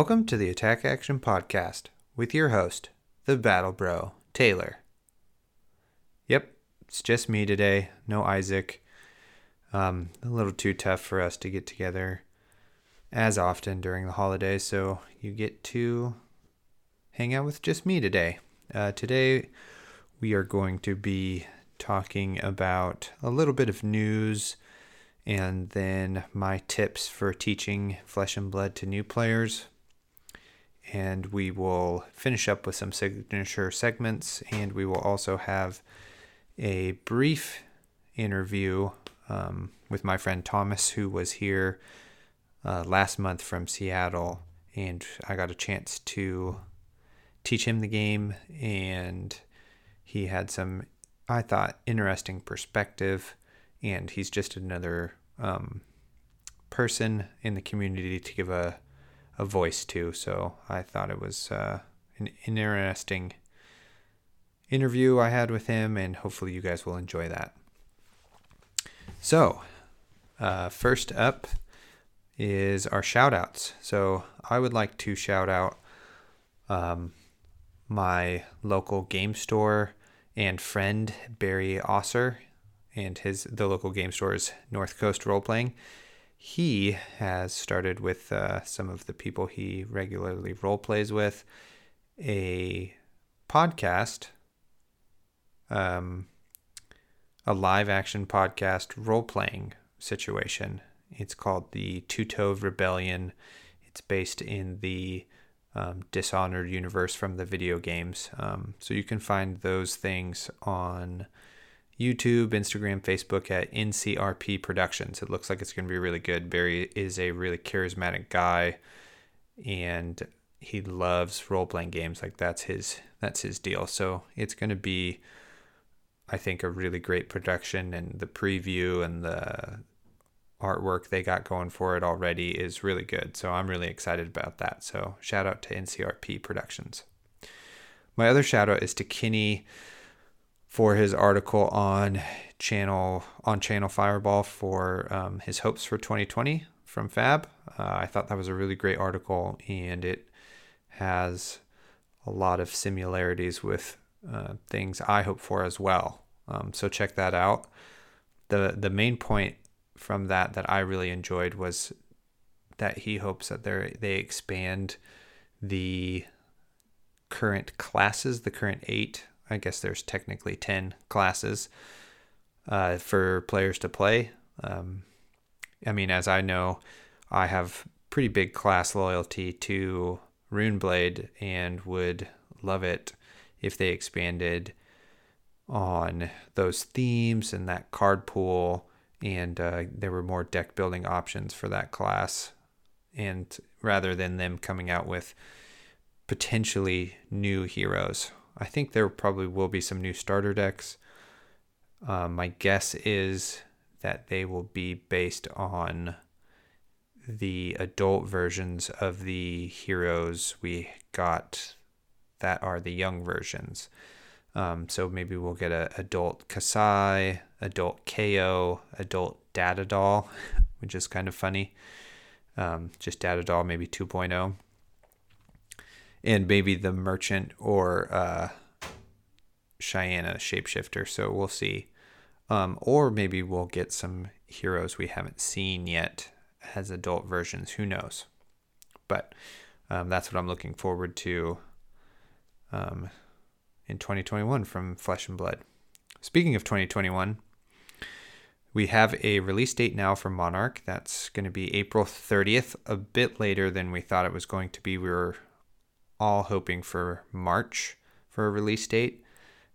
Welcome to the Attack Action Podcast with your host, the Battle Bro, Taylor. Yep, it's just me today, no Isaac. Um, a little too tough for us to get together as often during the holidays, so you get to hang out with just me today. Uh, today, we are going to be talking about a little bit of news and then my tips for teaching flesh and blood to new players. And we will finish up with some signature segments, and we will also have a brief interview um, with my friend Thomas, who was here uh, last month from Seattle, and I got a chance to teach him the game, and he had some, I thought, interesting perspective, and he's just another um, person in the community to give a a voice to. So I thought it was uh, an, interesting interview I had with him, and hopefully you guys will enjoy that. So, uh, first up is our shout outs. So, I would like to shout out um, my local game store and friend Barry Osser and his the local game store is North Coast Role Playing. He has started with uh, some of the people he regularly role plays with a podcast, um, a live action podcast role playing situation. It's called the Two Toed Rebellion. It's based in the um, Dishonored universe from the video games. Um, so you can find those things on YouTube, Instagram, Facebook at NCRP Productions. It looks like it's going to be really good. Barry is a really charismatic guy and he loves role-playing games. Like that's his that's his deal. So it's going to be I think a really great production and the preview and the artwork they got going for it already is really good. So I'm really excited about that. So shout out to NCRP Productions. My other shout out is to Kinney for his article on channel on channel Fireball for um, his hopes for 2020 from Fab. Uh, I thought that was a really great article, and it has a lot of similarities with uh, things I hope for as well. Um, so check that out. the The main point from that that I really enjoyed was that he hopes that they they expand the current classes, the current eight I guess there's technically 10 classes uh, for players to play. Um, I mean, as I know, I have pretty big class loyalty to Runeblade and would love it if they expanded on those themes and that card pool and uh, there were more deck building options for that class and rather than them coming out with potentially new heroes I think there probably will be some new starter decks. Uh, my guess is that they will be based on the adult versions of the heroes we got that are the young versions. Um, so maybe we'll get a adult Kassai, adult Kayo, adult Data Doll, which is kind of funny. Um, just Data Doll, maybe 2.0 and maybe the merchant or uh, Shiyana shapeshifter. So we'll see. Um, or maybe we'll get some heroes we haven't seen yet as adult versions. Who knows? But um, that's what I'm looking forward to um, in 2021 from Flesh and Blood. Speaking of 2021, we have a release date now for Monarch. That's going to be April 30th, a bit later than we thought it was going to be. We were all hoping for March for a release date,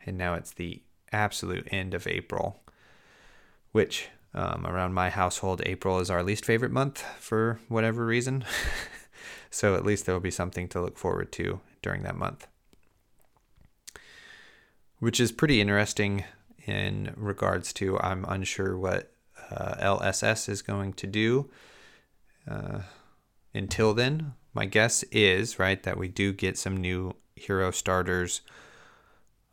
and now it's the absolute end of April, which um, around my household, April is our least favorite month for whatever reason. so at least there will be something to look forward to during that month. Which is pretty interesting in regards to I'm unsure what uh, LSS is going to do. Uh, until then, my guess is right that we do get some new hero starters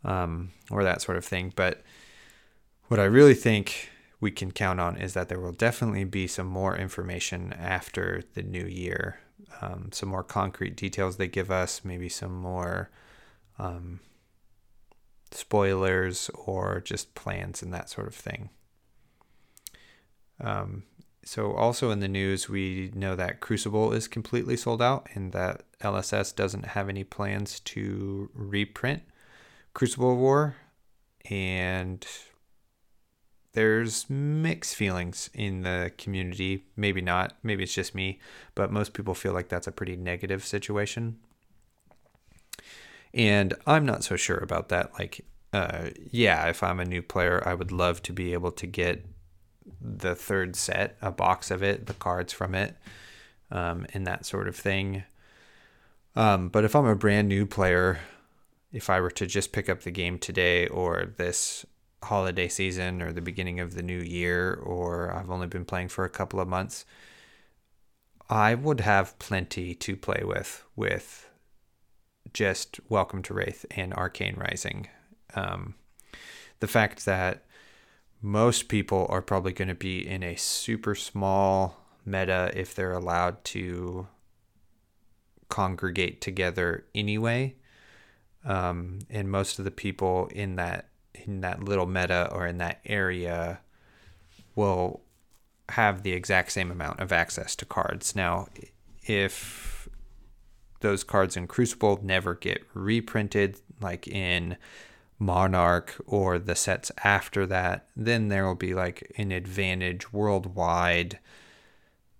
um, or that sort of thing. But what I really think we can count on is that there will definitely be some more information after the new year um, some more concrete details they give us, maybe some more um, spoilers or just plans and that sort of thing. Um, so, also in the news, we know that Crucible is completely sold out and that LSS doesn't have any plans to reprint Crucible War. And there's mixed feelings in the community. Maybe not. Maybe it's just me. But most people feel like that's a pretty negative situation. And I'm not so sure about that. Like, uh, yeah, if I'm a new player, I would love to be able to get the third set, a box of it, the cards from it, um, and that sort of thing. Um, but if I'm a brand new player, if I were to just pick up the game today or this holiday season or the beginning of the new year, or I've only been playing for a couple of months, I would have plenty to play with with just Welcome to Rathe and Arcane Rising. Um, the fact that most people are probably going to be in a super small meta if they're allowed to congregate together anyway. Um, and most of the people in that in that little meta or in that area will have the exact same amount of access to cards. Now, if those cards in Crucible never get reprinted, like in Monarch or the sets after that, then there will be like an advantage worldwide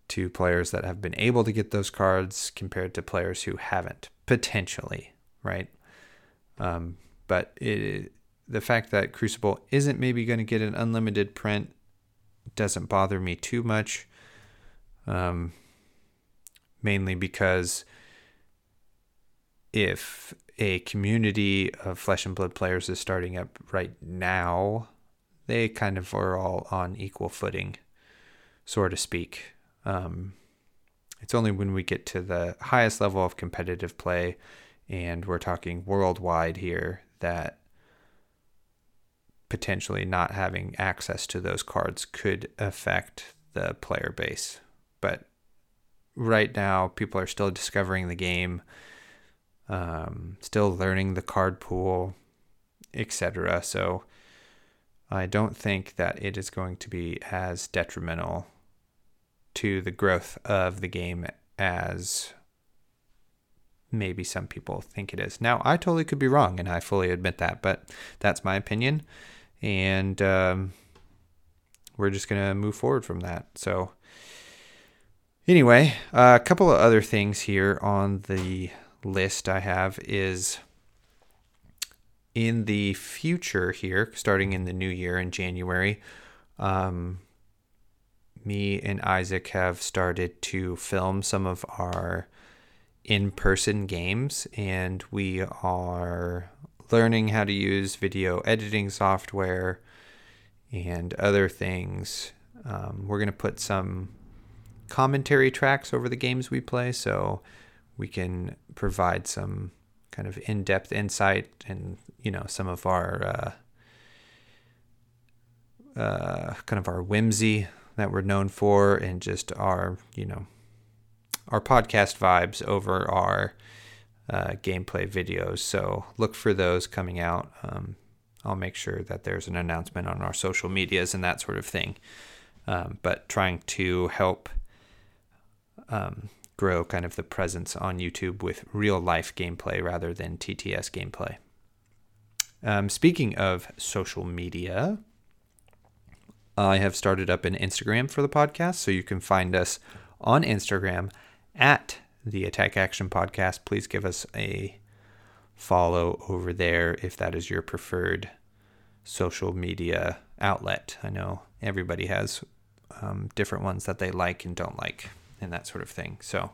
to players that have been able to get those cards compared to players who haven't, potentially, right? Um, but it, the fact that Crucible isn't maybe going to get an unlimited print doesn't bother me too much. Um, mainly because if a community of flesh and blood players is starting up right now, they kind of are all on equal footing, so to speak. Um, it's only when we get to the highest level of competitive play, and we're talking worldwide here, that potentially not having access to those cards could affect the player base. But right now, people are still discovering the game um, still learning the card pool, etc. So I don't think that it is going to be as detrimental to the growth of the game as maybe some people think it is. Now, I totally could be wrong, and I fully admit that, but that's my opinion. And um, we're just going to move forward from that. So, anyway, a couple of other things here on the list I have is in the future here, starting in the new year in January, um, me and Isaac have started to film some of our in person games, and we are learning how to use video editing software and other things. Um, we're going to put some commentary tracks over the games we play. So we can provide some kind of in-depth insight and you know some of our uh, uh, kind of our whimsy that we're known for and just our you know our podcast vibes over our uh, gameplay videos. So look for those coming out. Um, i'll make sure that there's an announcement on our social medias and that sort of thing. Um, but trying to help um, grow kind of the presence on YouTube with real life gameplay rather than TTS gameplay. Um, speaking of social media, I have started up an Instagram for the podcast, so you can find us on Instagram at the Attack Action Podcast. Please give us a follow over there if that is your preferred social media outlet. I know everybody has um, different ones that they like and don't like and that sort of thing. So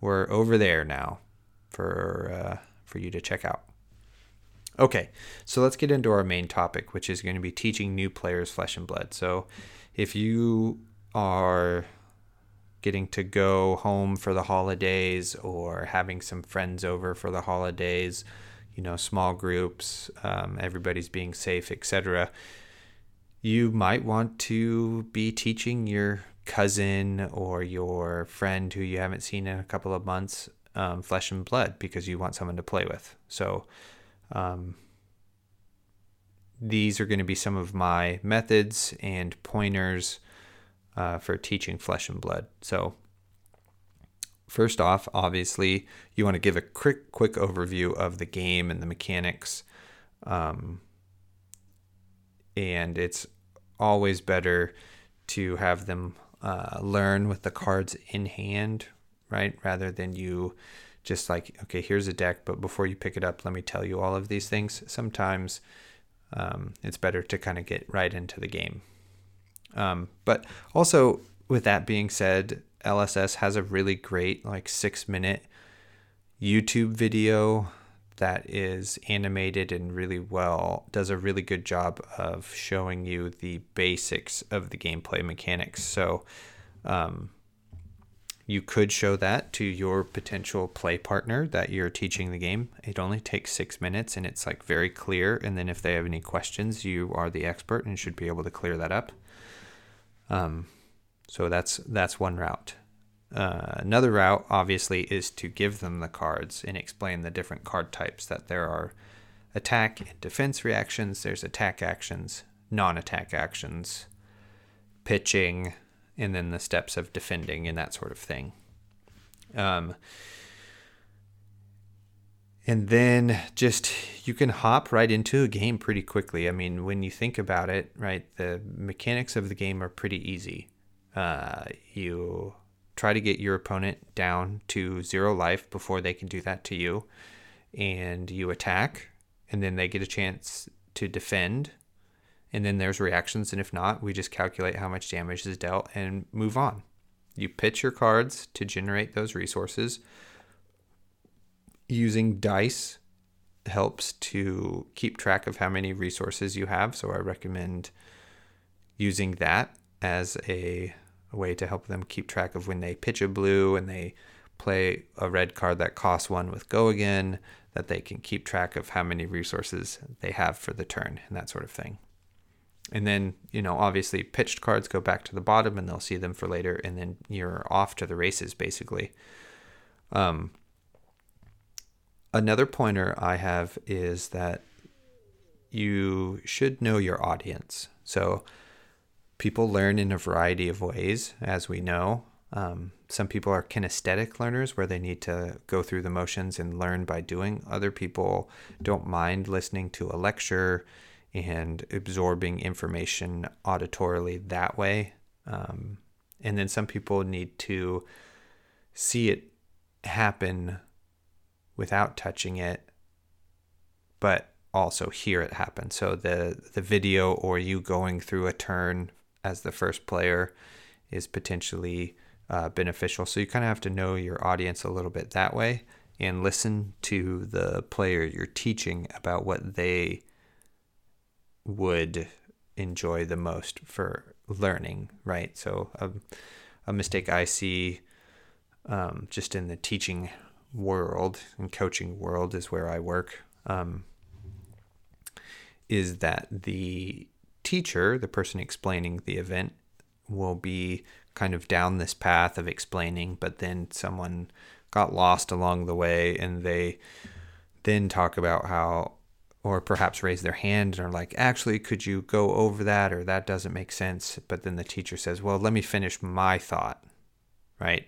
we're over there now for uh, for you to check out. Okay, so let's get into our main topic, which is going to be teaching new players flesh and blood. So if you are getting to go home for the holidays or having some friends over for the holidays, you know, small groups, um, everybody's being safe, etc. You might want to be teaching your cousin or your friend who you haven't seen in a couple of months um, flesh and blood because you want someone to play with. So, um, these are going to be some of my methods and pointers uh, for teaching flesh and blood. So, first off, obviously, you want to give a quick quick overview of the game and the mechanics. Um, and it's always better to have them uh, learn with the cards in hand, right? Rather than you just like, okay, here's a deck, but before you pick it up, let me tell you all of these things. Sometimes um, it's better to kind of get right into the game. Um, but also, with that being said, LSS has a really great, like, six minute YouTube video that is animated and really well, does a really good job of showing you the basics of the gameplay mechanics. So, um, you could show that to your potential play partner that you're teaching the game. It only takes six minutes and it's like very clear. And then if they have any questions, you are the expert and should be able to clear that up. Um, so that's that's one route. Uh, another route, obviously, is to give them the cards and explain the different card types. That there are attack and defense reactions. There's attack actions, non-attack actions, pitching, and then the steps of defending and that sort of thing. Um, and then just you can hop right into a game pretty quickly. I mean, when you think about it, right, the mechanics of the game are pretty easy. Uh, you try to get your opponent down to zero life before they can do that to you, and you attack, and then they get a chance to defend. And then there's reactions and if not we just calculate how much damage is dealt and move on. You pitch your cards to generate those resources. Using dice helps to keep track of how many resources you have. So i recommend using that as a, way to help them keep track of when they pitch a blue and they play a red card that costs one with go again that they can keep track of how many resources they have for the turn and that sort of thing. And then you know obviously pitched cards go back to the bottom and they'll see them for later and then you're off to the races basically. Um, another pointer i have is that you should know your audience. So people learn in a variety of ways as we know um, some people are kinesthetic learners where they need to go through the motions and learn by doing other people don't mind listening to a lecture and absorbing information auditorily that way. Um, and then some people need to see it happen without touching it, but also hear it happen. So the the video or you going through a turn as the first player is potentially uh, beneficial. So you kind of have to know your audience a little bit that way and listen to the player you're teaching about what they would enjoy the most for learning, right? So a, a mistake I see um, just in the teaching world and coaching world is where I work um, is that the teacher, the person explaining the event, will be kind of down this path of explaining, but then someone got lost along the way and they then talk about how or perhaps raise their hand and are like, actually, could you go over that or that doesn't make sense? But then the teacher says, well, let me finish my thought, right?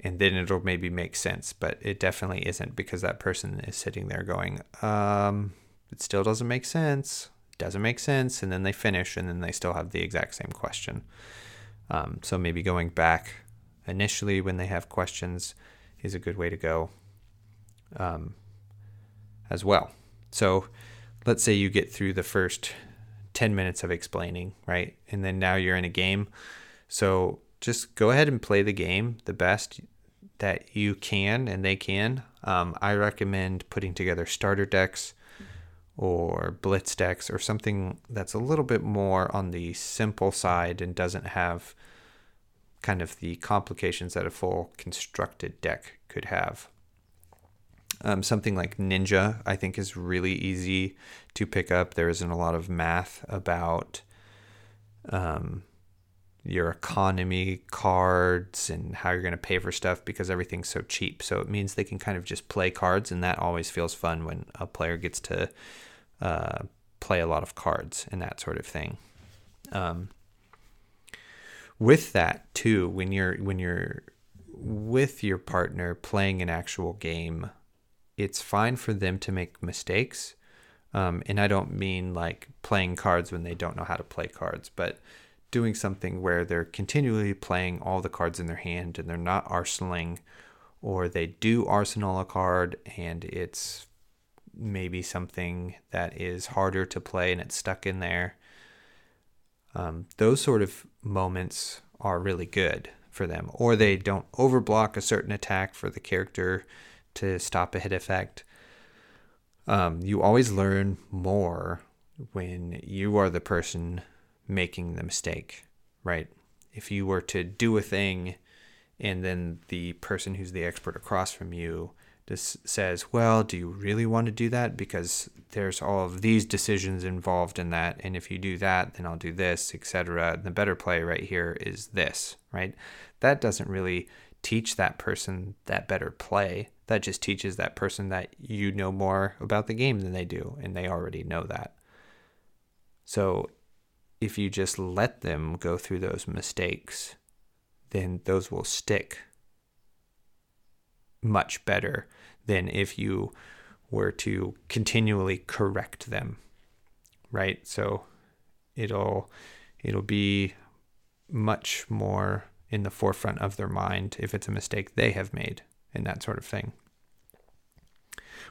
And then it'll maybe make sense, but it definitely isn't because that person is sitting there going, um, it still doesn't make sense, doesn't make sense. And then they finish and then they still have the exact same question. Um, so maybe going back initially when they have questions is a good way to go um, as well. So let's say you get through the first 10 minutes of explaining, right? And then now you're in a game. So just go ahead and play the game the best that you can and they can. Um, I recommend putting together starter decks or blitz decks or something that's a little bit more on the simple side and doesn't have kind of the complications that a full constructed deck could have. Um, something like Ninja, I think, is really easy to pick up. There isn't a lot of math about um, your economy cards and how you're going to pay for stuff because everything's so cheap. So it means they can kind of just play cards, and that always feels fun when a player gets to uh, play a lot of cards and that sort of thing. Um, with that too, when you're when you're with your partner playing an actual game, it's fine for them to make mistakes. Um, and I don't mean like playing cards when they don't know how to play cards, but doing something where they're continually playing all the cards in their hand and they're not arsenaling, or they do arsenal a card and it's maybe something that is harder to play and it's stuck in there. Um, those sort of moments are really good for them, or they don't overblock a certain attack for the character to stop a hit effect. Um, you always learn more when you are the person making the mistake, right? If you were to do a thing and then the person who's the expert across from you just says, Well, do you really want to do that? Because there's all of these decisions involved in that. And if you do that, then I'll do this, etc. The better play right here is this, right? That doesn't really teach that person that better play. That just teaches that person that you know more about the game than they do, and they already know that. So if you just let them go through those mistakes, then those will stick much better than if you were to continually correct them. Right? So it'll it'll be much more in the forefront of their mind if it's a mistake they have made and that sort of thing.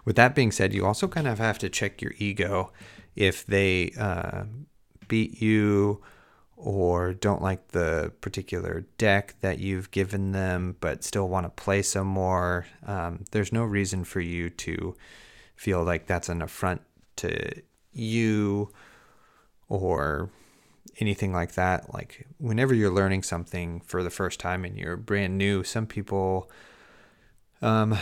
With that being said, you also kind of have to check your ego if they uh, beat you or don't like the particular deck that you've given them but still want to play some more, um, there's no reason for you to feel like that's an affront to you or anything like that. Like, whenever you're learning something for the first time and you're brand new, some people, um,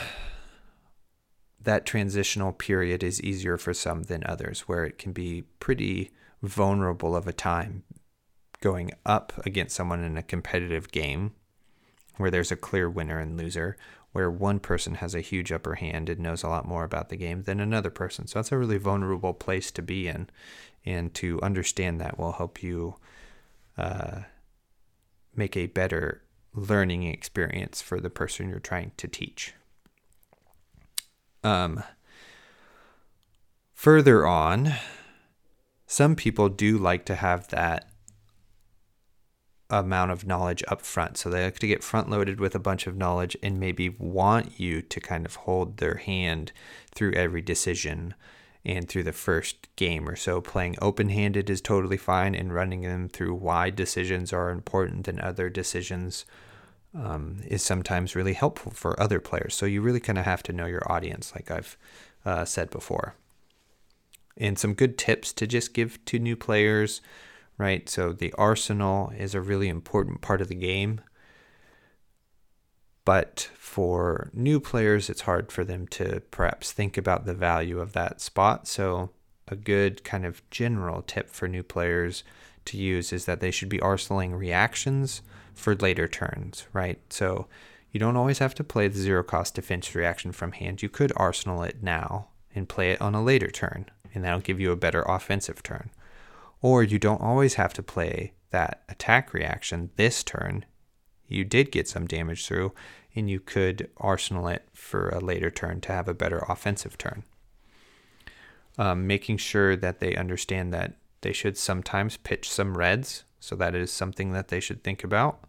that transitional period is easier for some than others, where it can be pretty vulnerable of a time going up against someone in a competitive game where there's a clear winner and loser, where one person has a huge upper hand and knows a lot more about the game than another person. So that's a really vulnerable place to be in. And to understand that will help you uh, make a better learning experience for the person you're trying to teach. Um, further on, some people do like to have that amount of knowledge up front. So they like to get front loaded with a bunch of knowledge and maybe want you to kind of hold their hand through every decision and through the first game or so. Playing open handed is totally fine, and running them through why decisions are important than other decisions um, is sometimes really helpful for other players. So you really kind of have to know your audience, like I've uh, said before and some good tips to just give to new players, right? So the arsenal is a really important part of the game. But for new players, it's hard for them to perhaps think about the value of that spot. So, a good kind of general tip for new players to use is that they should be arsenaling reactions for later turns, right? So, you don't always have to play the zero cost defense reaction from hand. You could arsenal it now and play it on a later turn and that'll give you a better offensive turn. Or you don't always have to play that attack reaction this turn. You did get some damage through, and you could arsenal it for a later turn to have a better offensive turn. Um, making sure that they understand that they should sometimes pitch some reds, so that is something that they should think about.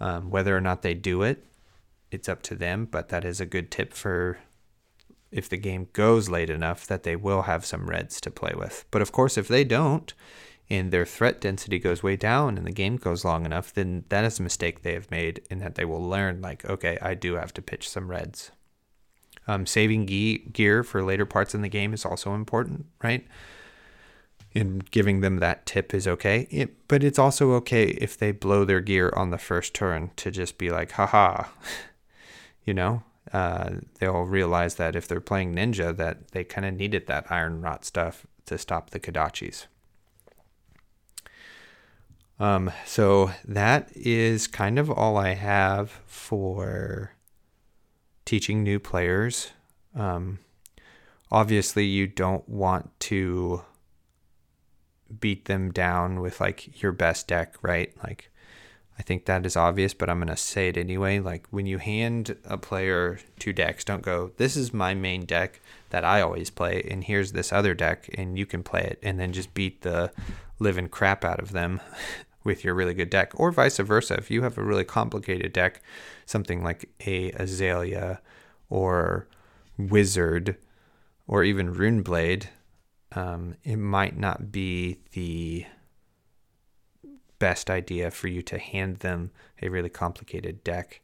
Um, whether or not they do it, it's up to them, but that is a good tip for if the game goes late enough that they will have some reds to play with. But of course, if they don't, and their threat density goes way down and the game goes long enough, then that is a mistake they have made in that they will learn, like, okay, I do have to pitch some reds. Um, saving ge- gear for later parts in the game is also important, right? And giving them that tip is okay. It, but it's also okay if they blow their gear on the first turn to just be like, haha, you know? Uh, they'll realize that if they're playing ninja, that they kind of needed that Ironrot stuff to stop the Kodachis. Um, so that is kind of all I have for teaching new players. Um, obviously, you don't want to beat them down with like your best deck, right? Like, I think that is obvious, but I'm going to say it anyway. Like, when you hand a player two decks, don't go, this is my main deck that I always play, and here's this other deck, and you can play it, and then just beat the living crap out of them with your really good deck, or vice versa. If you have a really complicated deck, something like a Azalea or Wizard or even Runeblade, um, it might not be the best idea for you to hand them a really complicated deck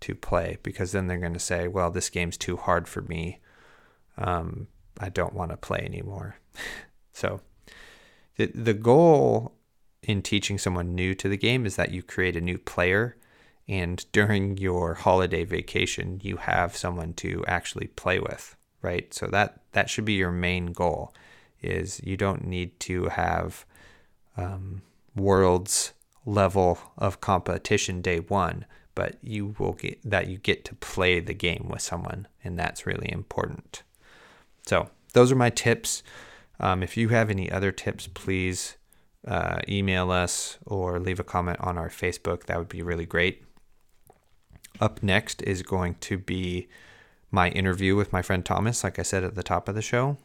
to play because then they're going to say, well, this game's too hard for me. Um, I don't want to play anymore. so the, the goal in teaching someone new to the game is that you create a new player and during your holiday vacation you have someone to actually play with right so that that should be your main goal is you don't need to have um, worlds level of competition day one but you will get that you get to play the game with someone and that's really important so those are my tips um, if you have any other tips please uh, email us or leave a comment on our Facebook. That would be really great. Up next is going to be my interview with my friend Thomas, like I said at the top of the show.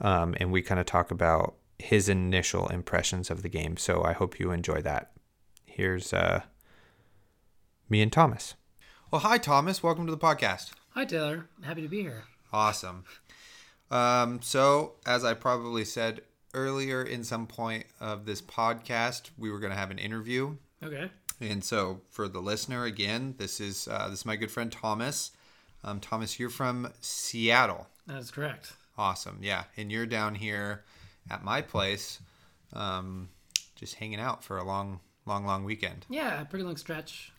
Um, and we kind of talk about his initial impressions of the game. So I hope you enjoy that. Here's uh, me and Thomas. Well, hi, Thomas. Welcome to the podcast. Hi, Taylor. Happy to be here. Awesome. Um, so, as I probably said earlier in some point of this podcast, we were going to have an interview. Okay. And so, for the listener, again, this is uh, this is my good friend Thomas. Um, Thomas, you're from Seattle. That's correct. Awesome, yeah. And you're down here at my place, um, just hanging out for a long, long, long weekend. Yeah, pretty long stretch.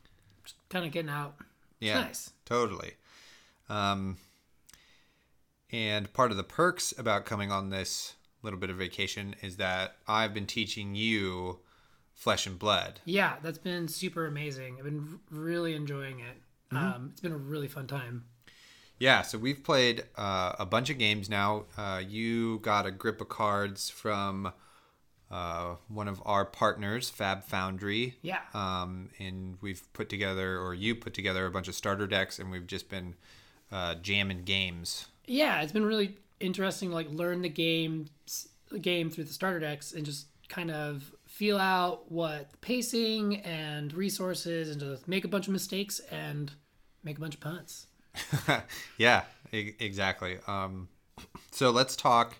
Just kind of getting out. It's Yeah, nice. totally. Um, and part of the perks about coming on this little bit of vacation is that I've been teaching you flesh and blood. Yeah, that's been super amazing. I've been really enjoying it. Mm-hmm. Um, it's been a really fun time. Yeah, so we've played uh, a bunch of games now. Uh, you got a grip of cards from uh, one of our partners, Fab Foundry. Yeah. Um, and we've put together, or you put together, a bunch of starter decks, and we've just been uh, jamming games. Yeah, it's been really interesting. Like learn the game, the game through the starter decks, and just kind of feel out what pacing and resources, and just make a bunch of mistakes and make a bunch of punts. yeah, e- exactly. Um, so let's talk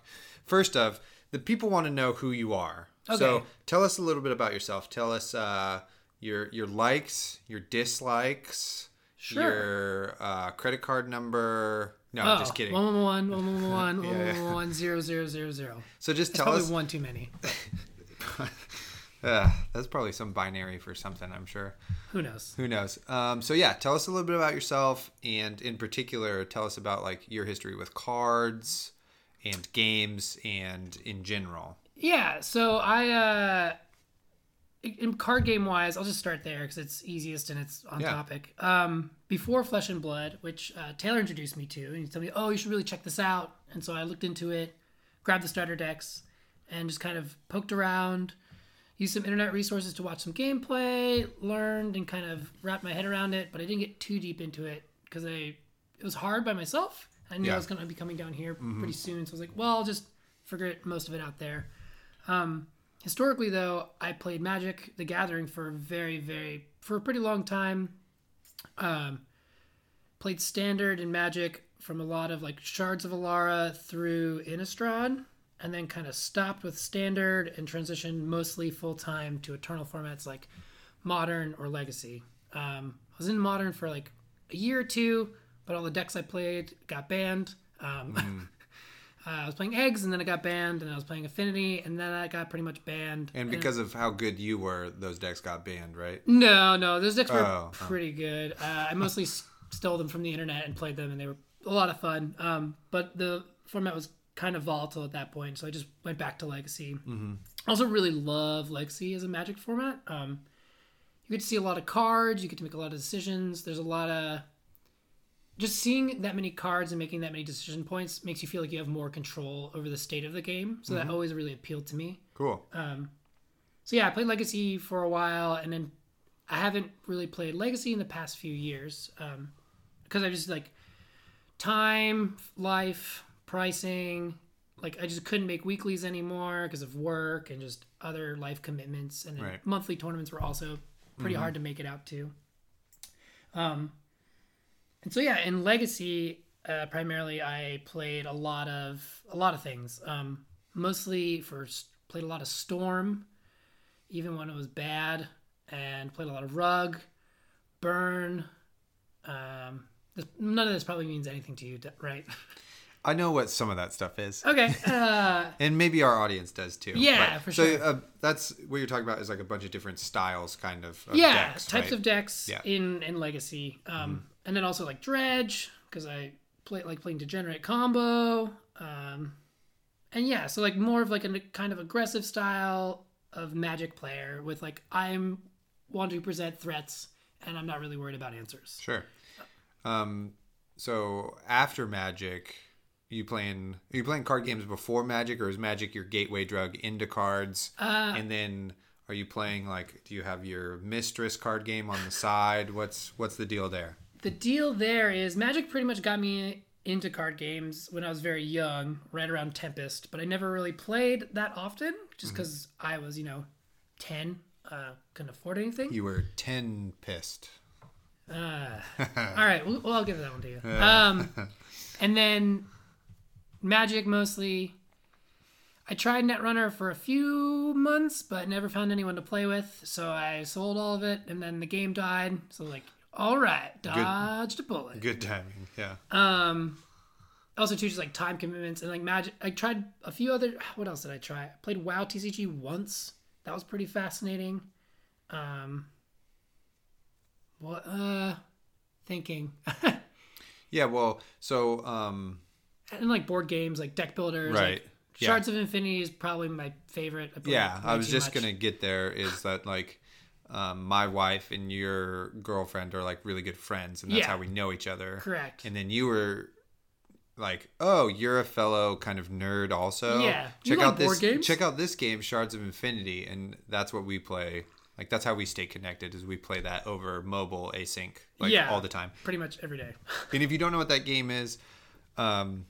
first of the people want to know who you are. So tell us a little bit about yourself. Tell us uh, your your likes, your dislikes, Sure. your uh, credit card number. No, Oh, I'm just kidding. One one one one one one one Yeah, one yeah. one one zero zero zero zero. so just tell probably us. one too many. Uh, that's probably some binary for something. I'm sure. Who knows? Who knows? Um, so yeah, tell us a little bit about yourself, and in particular, tell us about like your history with cards and games, and in general. Yeah, so I uh in card game wise, I'll just start there because it's easiest and it's on Yeah. topic. Um, before Flesh and Blood, which uh, Taylor introduced me to, and he told me, "Oh, you should really check this out." And so I looked into it, grabbed the starter decks, and just kind of poked around, used some internet resources to watch some gameplay, learned, and kind of wrapped my head around it. But I didn't get too deep into it because I it was hard by myself. I knew Yeah. I was going to be coming down here pretty soon, so I was like, "Well, I'll just figure it, most of it out there." Um, historically, though, I played Magic: The Gathering for a very, very for a pretty long time. Um, played Standard and Magic from a lot of like Shards of Alara through Innistrad, and then kind of stopped with Standard and transitioned mostly full time to Eternal formats like Modern or Legacy. Um, I was in Modern for like a year or two, but all the decks I played got banned. Um, uh, I was playing Eggs, and then it got banned, and I was playing Affinity, and then I got pretty much banned. And because of how good you were, those decks got banned, right? No, no, those decks were Oh, oh. pretty good. Uh, I mostly stole them from the internet and played them, and they were a lot of fun. Um, but the format was kind of volatile at that point, so I just went back to Legacy. I also really love Legacy as a Magic format. Um, you get to see a lot of cards. You get to make a lot of decisions. There's a lot of just seeing that many cards and making that many decision points makes you feel like you have more control over the state of the game. So that always really appealed to me. Cool. Um, so yeah, I played Legacy for a while, and then I haven't really played Legacy in the past few years um, because I just like time, life, pricing. Like I just couldn't make weeklies anymore because of work and just other life commitments, and Right. monthly tournaments were also pretty hard to make it out to. Um, and so yeah, in Legacy, uh, primarily I played a lot of a lot of things. Um, mostly for played a lot of Storm, even when it was bad, and played a lot of Rug, Burn. Um, this, none of this probably means anything to you, right? I know what some of that stuff is. Okay. Uh, And maybe our audience does too. Yeah, But- for so, sure. uh, that's what you're talking about is like a bunch of different styles, kind of. of yeah, decks, types right? of decks Yeah. in in Legacy, um, and then also like Dredge because I play like playing Degenerate combo, um, and yeah, so like more of like a kind of aggressive style of Magic player with like I'm want to present threats and I'm not really worried about answers. Sure. Um, so after Magic, you playing? Are you playing card games before Magic, or is Magic your gateway drug into cards? Uh, and then are you playing like? Do you have your Mistress card game on the side? What's what's the deal there? the deal there is Magic pretty much got me into card games when I was very young, right around Tempest, but I never really played that often just because I was, you know, 10, uh, couldn't afford anything. You were ten pissed. Uh, all right, well, well, I'll give that one to you. Um, and then Magic mostly. I tried Netrunner for a few months, but never found anyone to play with, so I sold all of it, and then the game died. So like, all right, dodged a bullet. Good timing. Yeah. Um, also too just like time commitments and like magic. I tried a few other. What else did I try? I played WoW TCG once. That was pretty fascinating. Um, what? Uh, thinking Yeah. Well, so um, and like board games, like deck builders. Right. Like, Yeah. Shards of Infinity is probably my favorite. I yeah, I was just much. gonna get there. Is that like? Um, my wife and your girlfriend are like really good friends, and that's Yeah. how we know each other. Correct. And then you were like, "Oh, you're a fellow kind of nerd, also. Yeah. Check out this. games? Check out this game, Shards of Infinity, and that's what we play. Like that's how we stay connected. Is we play that over mobile async, like Yeah. all the time. Pretty much every day. And if you don't know what that game is, um,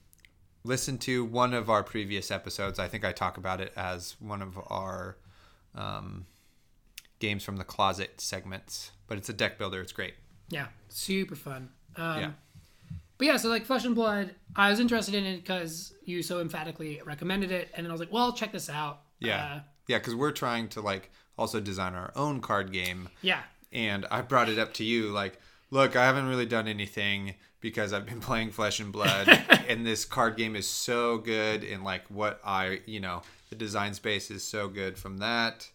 listen to one of our previous episodes. I think I talk about it as one of our um, games from the closet segments. But it's a deck builder. It's great. Yeah, super fun. Um, Yeah. But yeah, so like Flesh and Blood, I was interested in it because you so emphatically recommended it, and then I was like, well, check this out. Yeah, Uh, yeah. Because we're trying to like also design our own card game. yeah. and I brought it up to you like, look, I haven't really done anything because I've been playing Flesh and Blood, and this card game is so good, and like what I, you know, the design space is so good from that.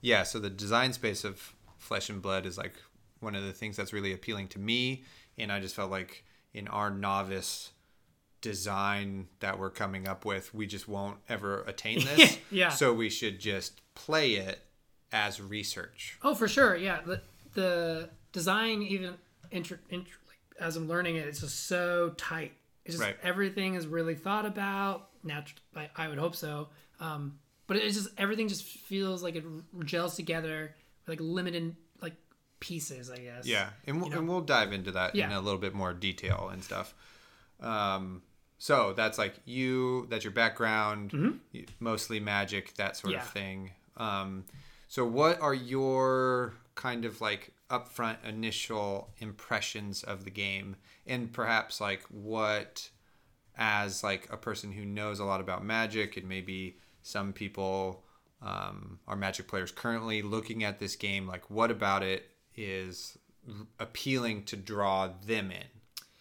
Yeah, so the design space of Flesh and Blood is like one of the things that's really appealing to me, and I just felt like in our novice design that we're coming up with, we just won't ever attain this. Yeah. So we should just play it as research. Oh, for sure. Yeah. The, the design, even inter, inter, like, as I'm learning it, it's just so tight. It's just Right. everything is really thought about. Natu- I, I would hope so. Um, but it's just everything just feels like it gels together with like limited like pieces, I guess. Yeah, and we'll, and we'll dive into that in a little bit more detail and stuff. Um, so that's like you, that's your background, you- mostly magic, that sort Mm-hmm. Yeah. of thing. Um, so what are your kind of like upfront initial impressions of the game, and perhaps like what, as like a person who knows a lot about magic, and maybe some people um, are magic players currently looking at this game, like what about it is appealing to draw them in?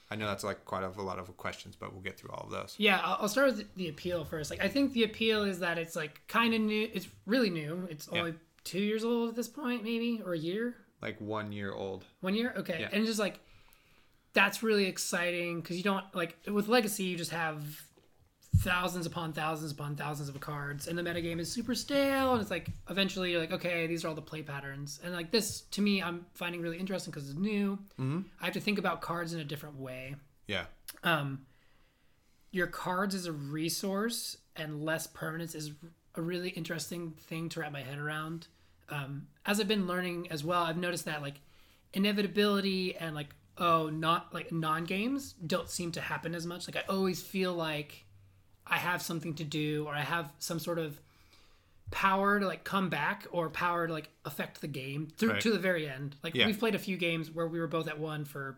I know that's like quite a, a lot of questions, but we'll get through all of those. Yeah, I'll, start with the appeal first. Like, I think the appeal is that it's like kind of new. It's really new. It's Yeah. only two years old at this point, maybe, or a year. Like one year old. One year? Okay. Yeah. And just like that's really exciting because you don't like with Legacy you just have thousands upon thousands upon thousands of cards, and the metagame is super stale. And it's like eventually you're like, okay, these are all the play patterns. And like this, to me, I'm finding really interesting because it's new. Mm-hmm. I have to think about cards in a different way. Yeah. Um, your cards as a resource and less permanence is a really interesting thing to wrap my head around. Um, as I've been learning as well, I've noticed that like inevitability and like oh not like non games don't seem to happen as much. Like I always feel like I have something to do or I have some sort of power to like come back or power to like affect the game through Right. to the very end. Like Yeah. we've played a few games where we were both at one for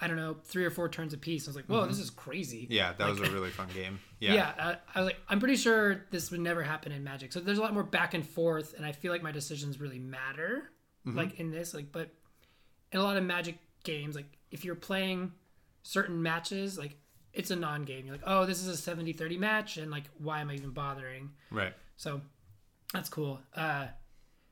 I don't know three or four turns apiece. I was like, whoa, this is crazy. Mm-hmm. Yeah, that was a really fun game. Yeah. Yeah, I, I was like, I'm pretty sure this would never happen in Magic. So there's a lot more back and forth, and I feel like my decisions really matter, Mm-hmm. like in this. Like, but in a lot of Magic games, like if you're playing certain matches, like it's a non-game. You're like, oh, this is a 70-30 match, and like, why am I even bothering? Right. So that's cool. Uh,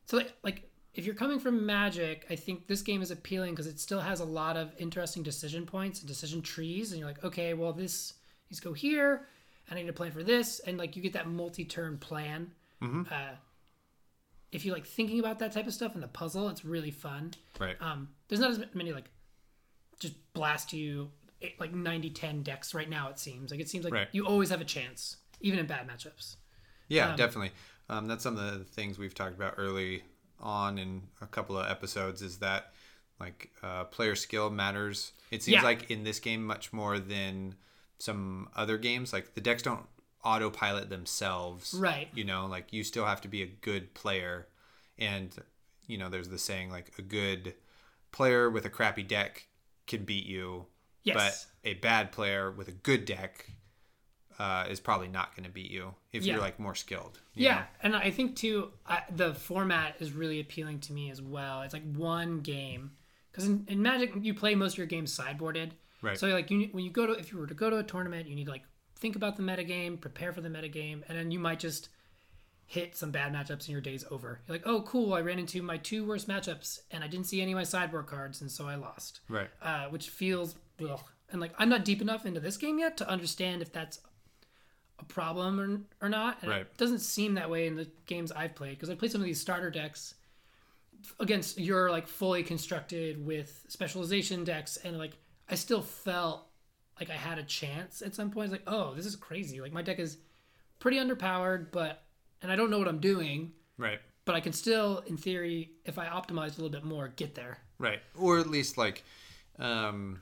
so like, like if you're coming from Magic, I think this game is appealing because it still has a lot of interesting decision points and decision trees, and you're like, okay, well this needs to go here, and I need to plan for this, and like you get that multi-turn plan. Uh, if you like thinking about that type of stuff in the puzzle, it's really fun. Right. Um, there's not as many like just blast you eh, like 90-10 decks right now. It seems like it seems like Right. you always have a chance, even in bad matchups. Yeah, definitely. Um, that's some of the things we've talked about early on in a couple of episodes is that like uh, player skill matters. It seems Yeah. like in this game much more than some other games. Like the decks don't autopilot themselves. Right. You know, like you still have to be a good player. And, you know, there's the saying like a good player with a crappy deck can beat you. Yes. But a bad player with a good deck uh, is probably not going to beat you if Yeah. you're like more skilled. Yeah, know? and I think too I, the format is really appealing to me as well. It's like one game because in, in Magic you play most of your games sideboarded. Right. So like you when you go to if you were to go to a tournament, you need to like think about the metagame, prepare for the metagame, and then you might just hit some bad matchups and your day's over. You're like, oh cool, I ran into my two worst matchups and I didn't see any of my sideboard cards and so I lost. Right. Uh, which feels ugh. and like I'm not deep enough into this game yet to understand if that's a problem or, or not. And Right. It doesn't seem that way in the games I've played because I played some of these starter decks against your like fully constructed with specialization decks, and like I still felt like I had a chance at some point. Like, oh, this is crazy. Like my deck is pretty underpowered, but and I don't know what I'm doing, Right. but I can still, in theory, if I optimize a little bit more, get there. Right. Or at least like um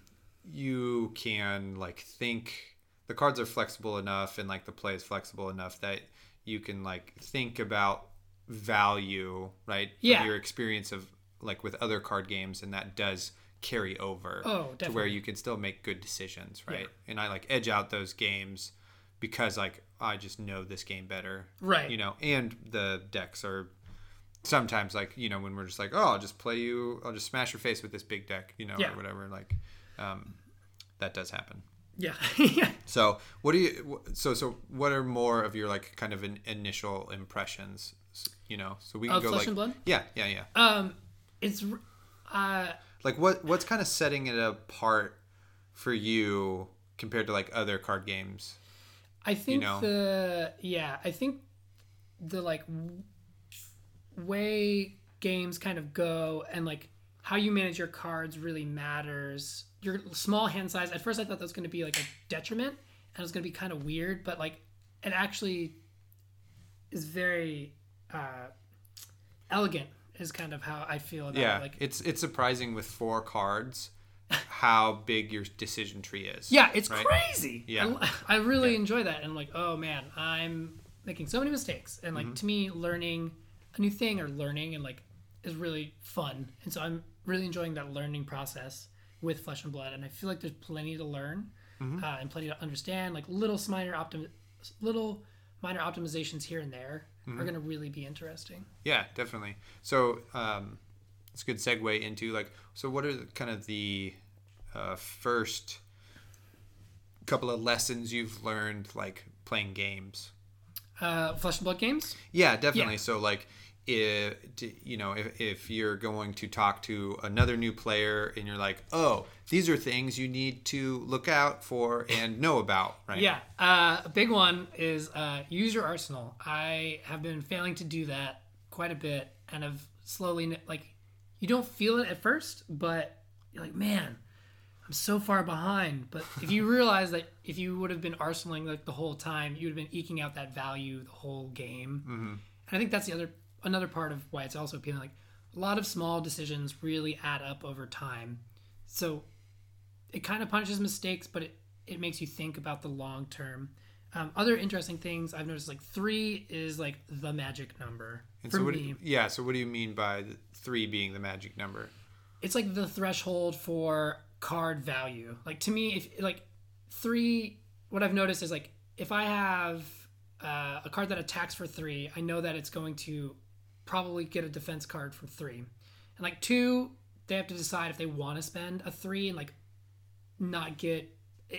you can like think the cards are flexible enough and like the play is flexible enough that you can like think about value, right? Yeah. Of your experience of like with other card games and that does carry over Oh, to where you can still make good decisions, right? And I like edge out those games because like I just know this game better. Right. You know, and the decks are sometimes like you know when we're just like oh i'll just play you i'll just smash your face with this big deck you know Yeah. or whatever like um that does happen Yeah. so what do you so so what are more of your like kind of in, initial impressions you know so we can Of go Flesh like and Blood? yeah yeah yeah Um, it's uh like what what's kind of setting it apart for you compared to like other card games I think know? the yeah, I think the like way games kind of go and like how you manage your cards really matters. Your small hand size. At first, I thought that was going to be like a detriment, and it was going to be kind of weird, but like it actually is very uh, elegant. Is kind of how I feel about yeah it. Like it's it's surprising with four cards how big your decision tree is Yeah, it's right? crazy. Yeah. I, I really enjoy that. And I'm like, oh man, I'm making so many mistakes. And Mm-hmm. like to me, learning a new thing or learning and like is really fun. And so I'm really enjoying that learning process with Flesh and Blood. And I feel like there's plenty to learn Mm-hmm. uh, and plenty to understand. Like little minor optim, little minor optimizations here and there Mm-hmm. are going to really be interesting. Yeah, definitely. So um, it's a good segue into like, so what are the, kind of the uh, first couple of lessons you've learned like playing games? Uh, Flesh and Blood games. Yeah, definitely. Yeah. So like if you know if, if you're going to talk to another new player and you're like oh these are things you need to look out for and know about right Yeah, uh, a big one is uh, use your arsenal. I have been failing to do that quite a bit, and have slowly like you don't feel it at first, but you're like, man, I'm so far behind. But if you realize that if you would have been arsenaling like the whole time, you would have been eking out that value the whole game. Mm-hmm. And I think that's the other another part of why it's also appealing. Like a lot of small decisions really add up over time, so it kind of punishes mistakes, but it, it makes you think about the long term. Um, other interesting things I've noticed, like three is like the magic number and for so what me. yeah so what do you mean by the three being the magic number It's like the threshold for card value. Like to me, if like three, what I've noticed is like if I have uh, a card that attacks for three, I know that it's going to probably get a defense card for three. And like two, they have to decide if they want to spend a three and like not get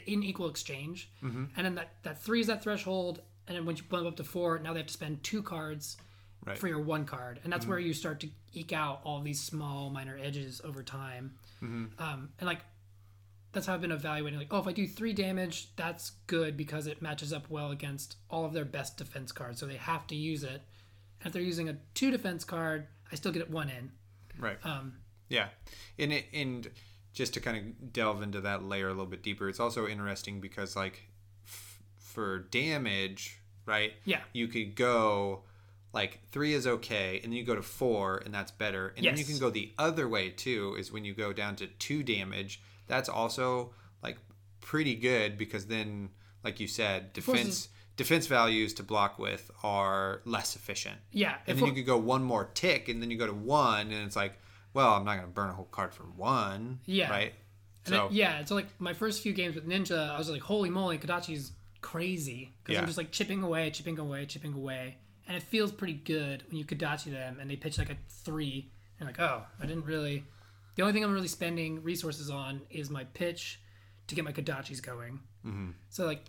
in equal exchange. Mm-hmm. And then that, that three is that threshold. And then when you bump up to four, now they have to spend two cards right for your one card. And that's where you start to eke out all these small minor edges over time. Um, and like, that's how I've been evaluating. Like, oh, if I do three damage, that's good because it matches up well against all of their best defense cards. So they have to use it. And if they're using a two defense card, I still get it one in. right Um, Yeah, and it, and just to kind of delve into that layer a little bit deeper, it's also interesting because like f- for damage, right? Yeah. you could go like three is okay, and then you go to four, and that's better, and then you can go the other way too. Is when you go down to two damage, that's also like pretty good because then, like you said, defense defense values to block with are less efficient. yeah. And then you could go one more tick, and then you go to one, and it's like, well, I'm not going to burn a whole card for one. Yeah. Right. And So it- yeah, so like my first few games with Ninja, I was like, holy moly, Kodachi's crazy because Yeah. I'm just like chipping away, chipping away, chipping away, and it feels pretty good when you Kodachi them and they pitch like a three. And like, oh, I didn't really. The only thing I'm really spending resources on is my pitch to get my Kodachis going. Mm-hmm. So like,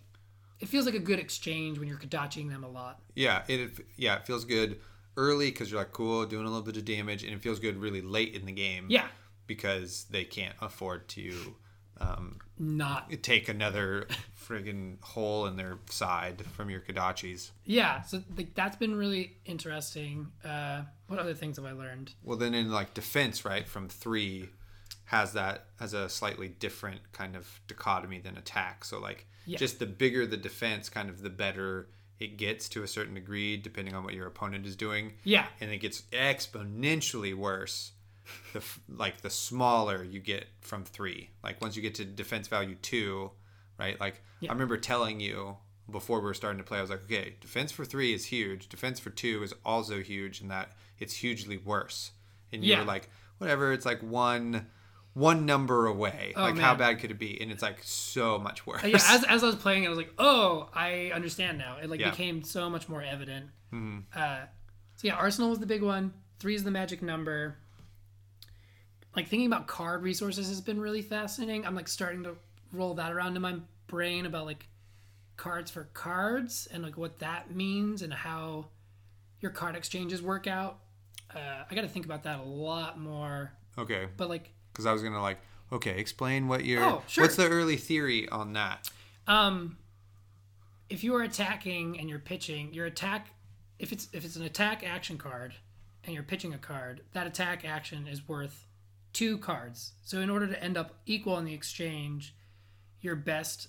it feels like a good exchange when you're Kodachiing them a lot. yeah, it yeah it feels good early because you're like cool doing a little bit of damage, and it feels good really late in the game. Yeah, Because they can't afford to um, not take another friggin' hole in their side from your Kodachis. yeah. So like that's been really interesting. Uh, what other things have I learned? Well, then in like defense, right, from three has that has a slightly different kind of dichotomy than attack. So like Yeah. just the bigger the defense, kind of the better it gets to a certain degree, depending on what your opponent is doing. Yeah, And it gets exponentially worse. The f- like the smaller you get from three. Like once you get to defense value two, right? Like Yeah. I remember telling you before we were starting to play, I was like, okay, defense for three is huge. Defense for two is also huge, in that it's hugely worse. And you Yeah. were like, whatever, it's like one one number away. like how Oh, bad could it be? And it's like so much worse. yeah, as, as I was playing, I was like, oh, I understand now. It like Yeah. became so much more evident. Uh, so yeah, Arsenal was the big one. Three is the magic number. Like thinking about card resources has been really fascinating. I'm like starting to roll that around in my brain about like cards for cards and like what that means and how your card exchanges work out. Uh, I got to think about that a lot more. okay. But like, Because I was gonna like, okay, explain what your Oh, sure. what's the early theory on that? Um, if you are attacking and you're pitching, your attack, if it's if it's an attack action card, and you're pitching a card, that attack action is worth two cards. So in order to end up equal in the exchange, your best,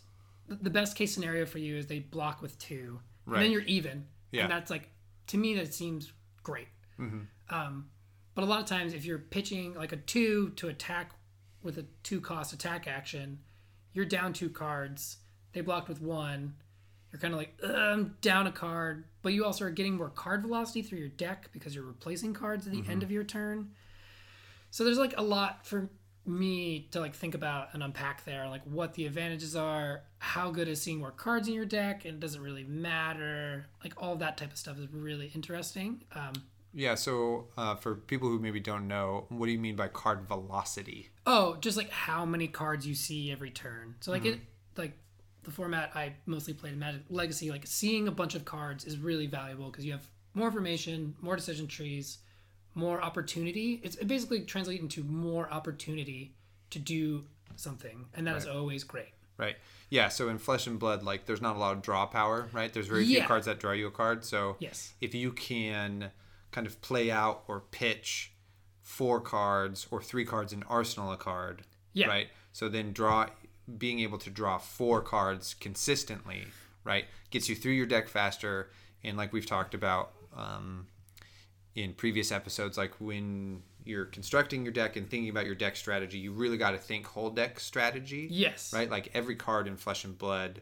the best case scenario for you is they block with two, and Right. then you're even. Yeah. And that's like to me that seems great. Um, but a lot of times if you're pitching like a two to attack with a two cost attack action, you're down two cards. They blocked with one. You're kind of like, I'm down a card, but you also are getting more card velocity through your deck because you're replacing cards at the end of your turn. So there's like a lot for me to like think about and unpack there, like what the advantages are, how good is seeing more cards in your deck, and does it really matter? Like all that type of stuff is really interesting. Um, Yeah, so uh, for people who maybe don't know, what do you mean by card velocity? Oh, just like how many cards you see every turn. So like it like the format I mostly played in Magic Legacy, like seeing a bunch of cards is really valuable because you have more information, more decision trees, more opportunity. It's it basically translates into more opportunity to do something, and that that is always great. Right. Yeah. So in Flesh and Blood, like there's not a lot of draw power, right? There's very few cards that draw you a card. So Yes. if you can kind of play out or pitch four cards or three cards and arsenal a card, Yeah. right? So then draw, being able to draw four cards consistently, right, gets you through your deck faster. And like we've talked about um, in previous episodes, like when you're constructing your deck and thinking about your deck strategy, you really got to think whole deck strategy Yes. right? Like every card in Flesh and Blood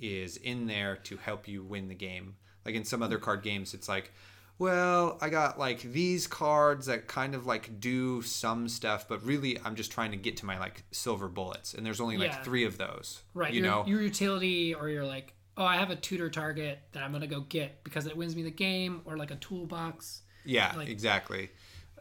is in there to help you win the game. Like in some other card games, it's like, well, I got like these cards that kind of like do some stuff, but really I'm just trying to get to my like silver bullets, and there's only like Yeah. three of those, Right. You your, know, your utility, or you're like, oh, I have a tutor target that I'm gonna go get because it wins me the game, or like a toolbox. yeah, like- exactly.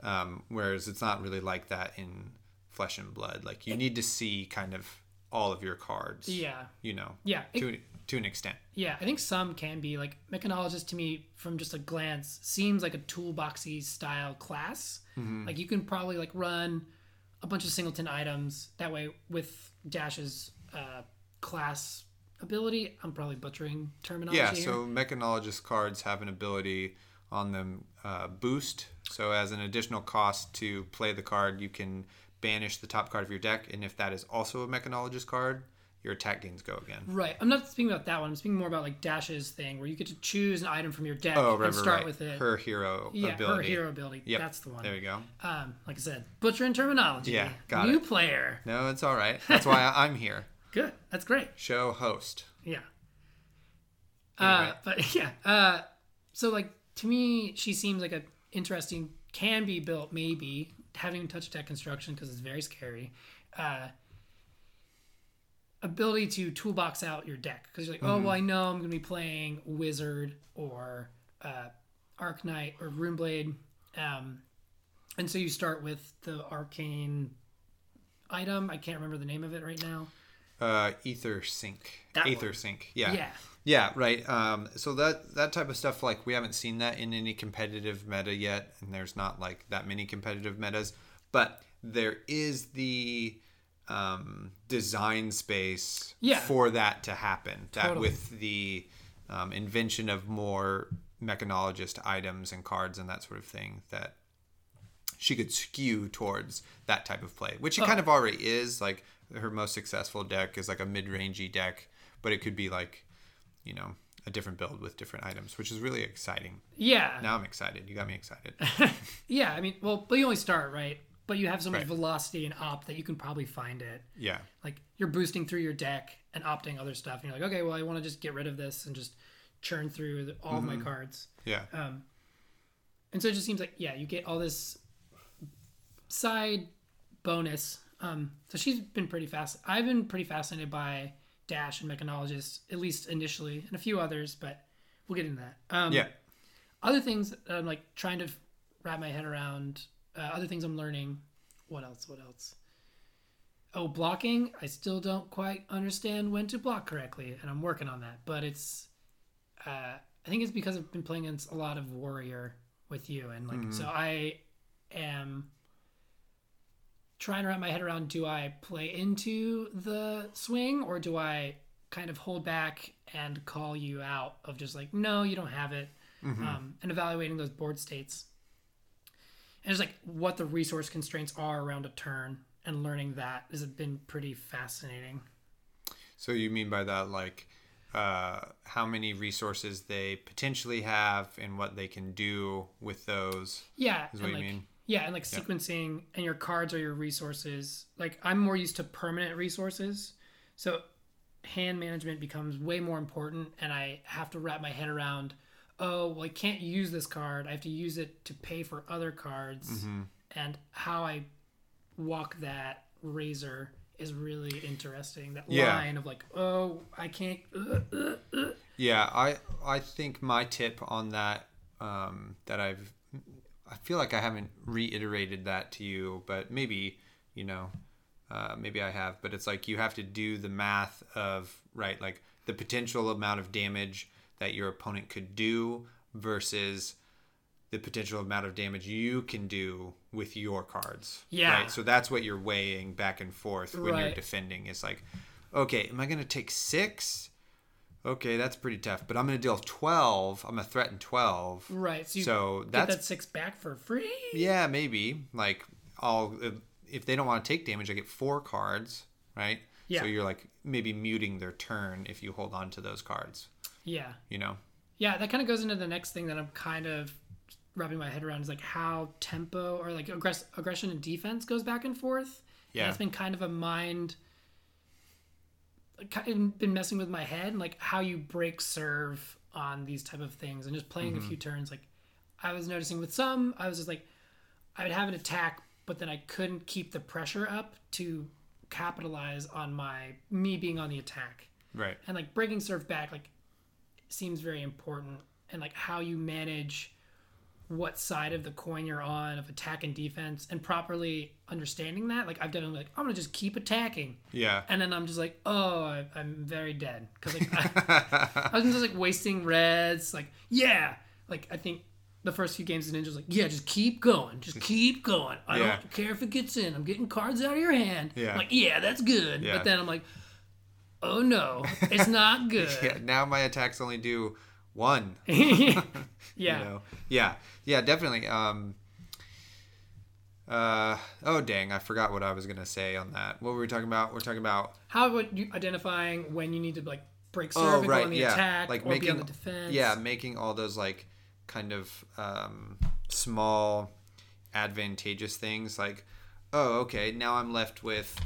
Um, whereas it's not really like that in Flesh and Blood. Like you need to see kind of all of your cards, Yeah. you know, Yeah. it- to to an extent. Yeah, I think some can be like mechanologist to me from just a glance seems like a toolboxy style class. Like you can probably like run a bunch of singleton items that way with Dash's uh, class ability. I'm probably butchering terminology. Yeah, here. so mechanologist cards have an ability on them uh, boost. So as an additional cost to play the card, you can banish the top card of your deck, and if that is also a mechanologist card, your attack gains go again. Right. I'm not speaking about that one. I'm speaking more about like Dash's thing where you get to choose an item from your deck Oh, right, and start right. with it. Her hero yeah, ability. her hero ability. Yep. That's the one. There you go. Um, like I said, butchering terminology. Yeah, got New it. player. No, it's all right. That's why I'm here. Good. That's great. Show host. Yeah. Anyway. Uh, but yeah. Uh, so like to me, she seems like a interesting, can be built maybe. Haven't even touched deck construction because it's very scary. Uh, ability to toolbox out your deck because you're like, oh well, I know I'm gonna be playing wizard or uh, arc knight or runeblade, um, and so you start with the arcane item. I can't remember the name of it right now. Uh, Aether Sync. That Aether one. Sync. Yeah. Yeah. Yeah, right. Um, so that that type of stuff, like we haven't seen that in any competitive meta yet, and there's not like that many competitive metas, but there is the um, design space Yeah. for that to happen. That Totally. with the um, invention of more mechanologist items and cards and that sort of thing, that she could skew towards that type of play, which she Oh. kind of already is. Like her most successful deck is like a mid-rangey deck, but it could be like, you know, a different build with different items, which is really exciting. Yeah. Now I'm excited. You got me excited. Yeah, I mean, well, but you only start right, but you have so much Right. velocity and op that you can probably find it. yeah. Like you're boosting through your deck and opting other stuff, and you're like, okay, well, I want to just get rid of this and just churn through the, all of my cards. Yeah. Um, and so it just seems like yeah, you get all this side bonus. Um, so she's been pretty fast. I've been pretty fascinated by Dash and Mechanologist, at least initially, and a few others, but we'll get into that. Um, Yeah. other things that I'm like trying to wrap my head around. Uh, other things I'm learning. What else? What else? Oh, blocking. I still don't quite understand when to block correctly, and I'm working on that. But it's, uh, I think it's because I've been playing against a lot of warrior with you, and like so I am trying to wrap my head around. Do I play into the swing, or do I kind of hold back and call you out of just like, no, you don't have it, um, and evaluating those board states and it's like what the resource constraints are around a turn and learning that has been pretty fascinating So you mean by that like uh, how many resources they potentially have and what they can do with those? yeah Is what you like mean? yeah and like sequencing and your cards are your resources like i'm more used to permanent resources so hand management becomes way more important and i have to wrap my head around oh well i can't use this card i have to use it to pay for other cards Mm-hmm. and how i walk that razor is really interesting that Yeah. line of like oh i can't uh, uh, uh. Yeah, I I think my tip on that um, that I've I feel like I haven't reiterated that to you, but maybe you know uh, maybe I have. But it's like you have to do the math of right, like the potential amount of damage that your opponent could do versus the potential amount of damage you can do with your cards. Yeah. Right. So that's what you're weighing back and forth when you're defending. It's like, okay, am I going to take six? Okay, that's pretty tough. But I'm going to deal 12. I'm going to threaten 12. Right. So you So get that's that six back for free. yeah, maybe. Like I'll if they don't want to take damage, I get four cards, right? Yeah. So you're like maybe muting their turn if you hold on to those cards. Yeah. You know. Yeah, that kind of goes into the next thing that I'm kind of wrapping my head around is like how tempo or like aggress- aggression and defense goes back and forth. Yeah. And it's been kind of a mind kind of been messing with my head and like how you break serve on these type of things and just playing a mm-hmm. few turns like I was noticing with some I was just like I would have an attack but then I couldn't keep the pressure up to capitalize on my me being on the attack Right. and like breaking serve back like seems very important and like how you manage what side of the coin you're on of attack and defense and properly understanding that like i've done like i'm gonna just keep attacking Yeah. and then i'm just like oh I, i'm very dead because like I, I was just like wasting reds like yeah like i think the first few games of ninja's like yeah just keep going just keep going i Yeah. don't care if it gets in i'm getting cards out of your hand Yeah. like yeah that's good Yeah. but then i'm like oh no it's not good Yeah. Now my attacks only do one. yeah. You know. Yeah. Yeah. Definitely. Um. Uh. Oh dang! I forgot what I was gonna say on that. What were we talking about? We're talking about How about you identifying when you need to like break serve and go on the attack Oh, Like making be on the defense? yeah, making all those like kind of um, small advantageous things. Like, oh, okay, now I'm left with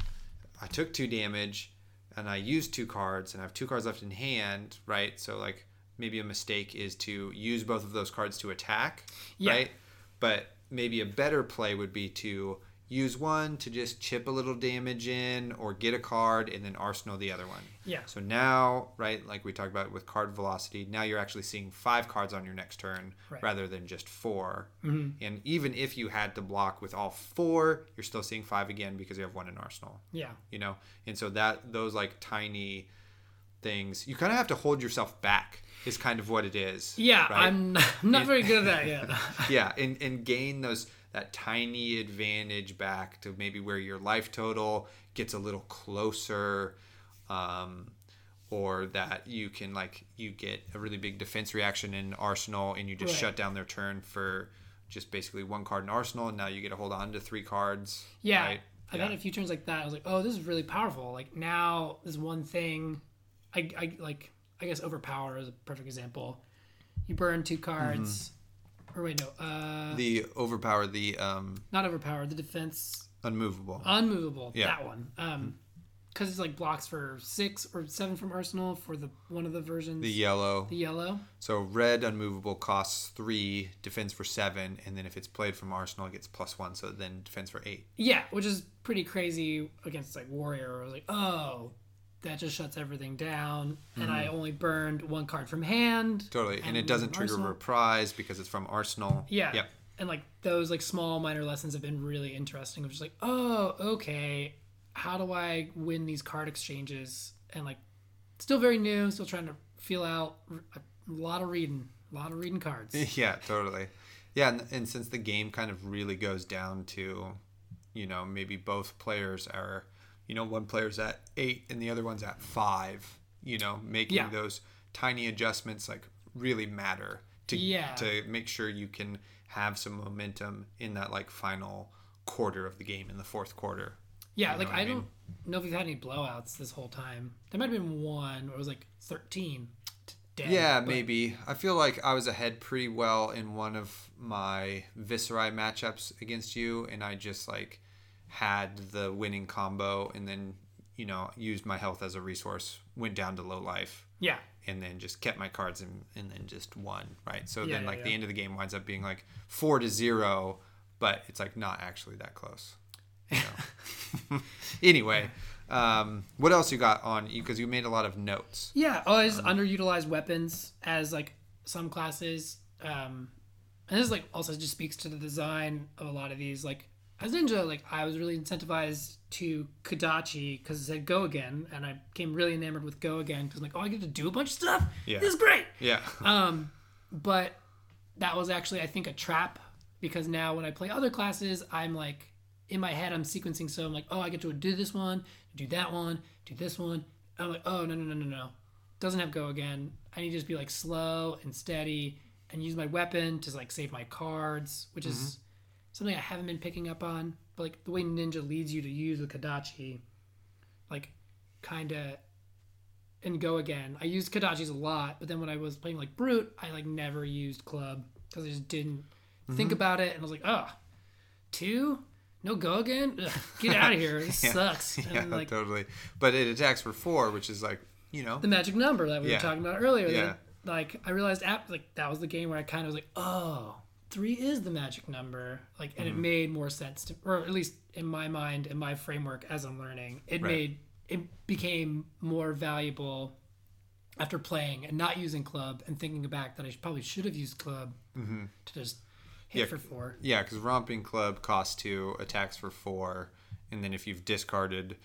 I took two damage and I use two cards and I have two cards left in hand, right? So like maybe a mistake is to use both of those cards to attack, Yeah. right? But maybe a better play would be to use one to just chip a little damage in or get a card and then arsenal the other one. Yeah. So now, right, like we talked about with card velocity, now you're actually seeing five cards on your next turn Right. rather than just 4 mm-hmm. And even if you had to block with all four, you're still seeing five again because you have one in arsenal. Yeah. You know, and so that those like tiny things, you kind of have to hold yourself back. Is kind of what it is. Yeah, right? I'm not, I'm not very good at that yet. yeah, and and gain those that tiny advantage back to maybe where your life total gets a little closer, um, or that you can like you get a really big defense reaction in Arsenal and you just Right. shut down their turn for just basically one card in Arsenal, and now you get to hold on to three cards. Yeah. right? I've yeah. had a few turns like that. I was like, oh, this is really powerful. Like now, this one thing, I, I like, I guess overpower is a perfect example. You burn two cards, or wait, no, uh, Mm-hmm. the overpower the um not overpower. The defense unmovable. unmovable. Yeah. That one. Um, because it's like blocks for six or seven from Arsenal for the one of the versions. the yellow. the yellow. So red unmovable costs three, defense for seven, and then if it's played from Arsenal, it gets plus one. So then defense for eight. Yeah, which is pretty crazy against like warrior. I was like, oh, that just shuts everything down, and I only burned one card from hand. Mm-hmm. Totally, and, And it doesn't trigger Arsenal. reprise because it's from Arsenal. Yeah. Yep. And like those like small minor lessons have been really interesting. Of just like, oh, okay, how do I win these card exchanges? And like, still very new, still trying to feel out a lot of reading, a lot of reading cards. Yeah, totally. Yeah, and, and since the game kind of really goes down to, you know, maybe both players are, you know, one player's at eight and the other one's at five. You know, making Yeah. those tiny adjustments like really matter to Yeah. to make sure you can have some momentum in that like final quarter of the game in the fourth quarter. Yeah, You like know what I, I mean? don't know if we've had any blowouts this whole time. There might have been one where it was like thirteen. dead, Yeah, but- maybe. I feel like I was ahead pretty well in one of my Viserai matchups against you, and I just like had the winning combo, and then you know used my health as a resource, went down to low life, Yeah, and then just kept my cards and and then just won. Right. So Yeah, then yeah, like the end of the game winds up being like four to zero, but it's like not actually that close. know? anyway, um, what else you got on you? Because you made a lot of notes. yeah. Always underutilized weapons as like some classes. Um, and this like also just speaks to the design of a lot of these. Like as ninja, like I was really incentivized to Kodachi because it said go again, and I became really enamored with go again because I'm like, oh, I get to do a bunch of stuff. Yeah. This is great. Yeah. Um, but that was actually I think a trap because now when I play other classes, I'm like in my head I'm sequencing so I'm like, oh I get to do this one, do that one, do this one. I'm like, oh no no no no no. Doesn't have go again. I need to just be like slow and steady and use my weapon to like save my cards, which is something I haven't been picking up on. But like the way Ninja leads you to use the Kodachi, like kinda and go again. I used Kodachis a lot, but then when I was playing like Brute, I like never used Club because I just didn't think mm-hmm. about it, and I was like, oh, two, no go again, Ugh, get out of here, this Yeah. sucks. Yeah, like totally. But it attacks for four, which is like you know. the magic number that we Yeah. were talking about earlier. Yeah. That, like I realized after like that was the game where I kind of was like, oh, three is the magic number. Like, and Mm-hmm. it made more sense to, or at least in my mind, in my framework as I'm learning, it Right. made it became more valuable after playing and not using club and thinking back that I probably should have used club to just hit Mm-hmm. Yeah. for four. Yeah, because romping club costs two, attacks for four, and then if you've discarded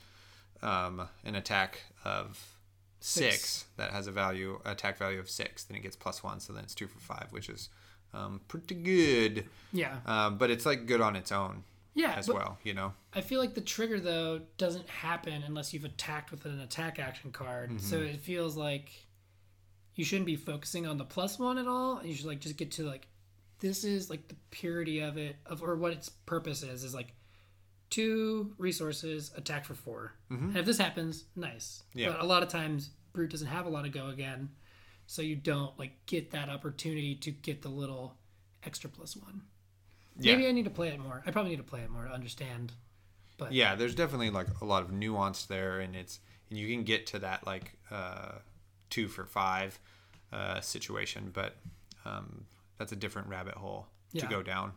um, an attack of six, Six. that has a value attack value of six, then it gets plus one, so then it's two for five, which is um, pretty good. Yeah, Um, but it's like good on its own yeah. as well, you know. I feel like the trigger though doesn't happen unless you've attacked with an attack action card. So Mm-hmm. it feels like you shouldn't be focusing on the plus one at all. You should like just get to like this is like the purity of it of or what its purpose is is like two resources attack for 4 And if this happens, nice. Mm-hmm. Yeah. But a lot of times brute doesn't have a lot of go again, so you don't like get that opportunity to get the little extra plus one. Yeah. Maybe I need to play it more. I probably need to play it more to understand. But yeah there's definitely like a lot of nuance there and it's and you can get to that like uh two for five uh situation but um that's a different rabbit hole to Yeah. go down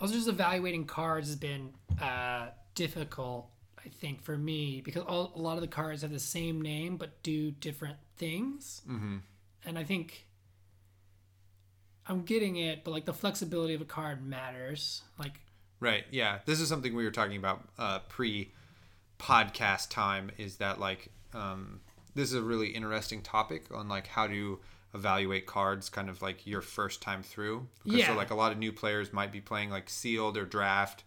Also, just evaluating cards has been uh, difficult, I think, for me because all, a lot of the cards have the same name but do different things. Mm-hmm. And I think I'm getting it, but like the flexibility of a card matters. Like, right yeah this is something we were talking about uh pre podcast time is that like um this is a really interesting topic on like how to evaluate cards kind of like your first time through because so like a lot of new players might be playing like sealed or draft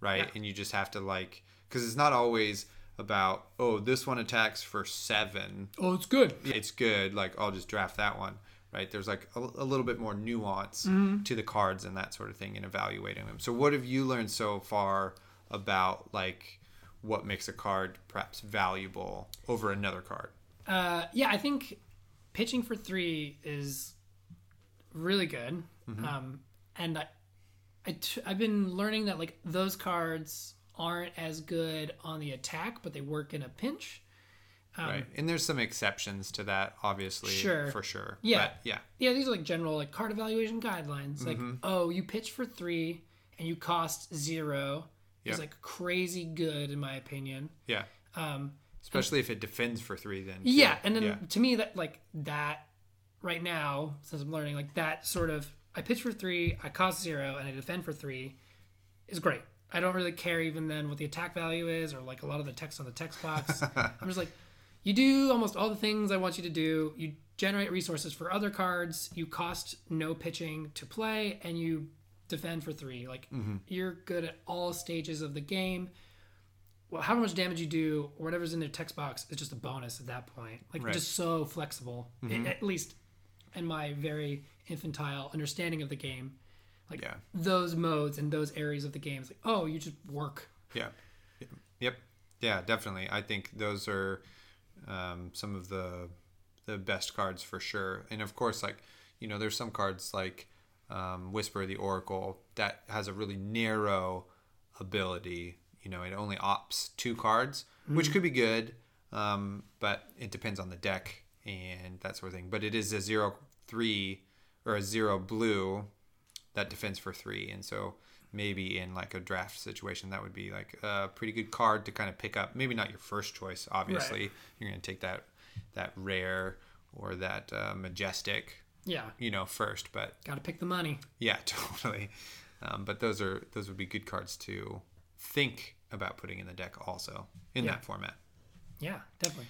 right Yeah. and you just have to like because it's not always about oh this one attacks for seven. Oh, it's good. it's good. Like i'll just draft that one right? There's like a, a little bit more nuance to the cards and that sort of thing in evaluating them. So what have you learned so far about like what makes a card perhaps valuable over another card? Uh, yeah, I think pitching for three is really good. Um, and I, I t- I've been learning that like those cards aren't as good on the attack, but they work in a pinch. right and there's some exceptions to that obviously Um, Sure. for sure Yeah. but yeah Yeah, these are like general like card evaluation guidelines. Like, Mm-hmm. oh, you pitch for three and you cost zero Yeah. is like crazy good in my opinion. yeah Um, especially if it defends for three then too. Yeah, and then yeah. to me that like that right now, since I'm learning, like that sort of I pitch for three, I cost zero, and I defend for three is great. I don't really care even then what the attack value is or like a lot of the text on the text box. I'm just like, you do almost all the things I want you to do. You generate resources for other cards, you cost no pitching to play, and you defend for three. Like mm-hmm. you're good at all stages of the game well, however much damage you do or whatever's in their text box is just a bonus at that point. Like Right. just so flexible, mm-hmm. I- at least in my very infantile understanding of the game. Like Yeah. those modes and those areas of the game, it's like oh, you just work. Yeah. Yep. Yeah, definitely. I think those are um, some of the the best cards for sure. And of course, like you know, there's some cards like um, Whisper of the Oracle that has a really narrow ability. You know, it only opts two cards, which could be good, um, but it depends on the deck and that sort of thing. But it is a zero three or a zero blue that defends for three, and so maybe in like a draft situation that would be like a pretty good card to kind of pick up. Maybe not your first choice, obviously. Right. You're going to take that that rare or that uh, majestic, Yeah, you know, first. But got to pick the money. yeah, totally. Um, but those are those would be good cards to think about putting in the deck also in Yeah. that format. Yeah, definitely.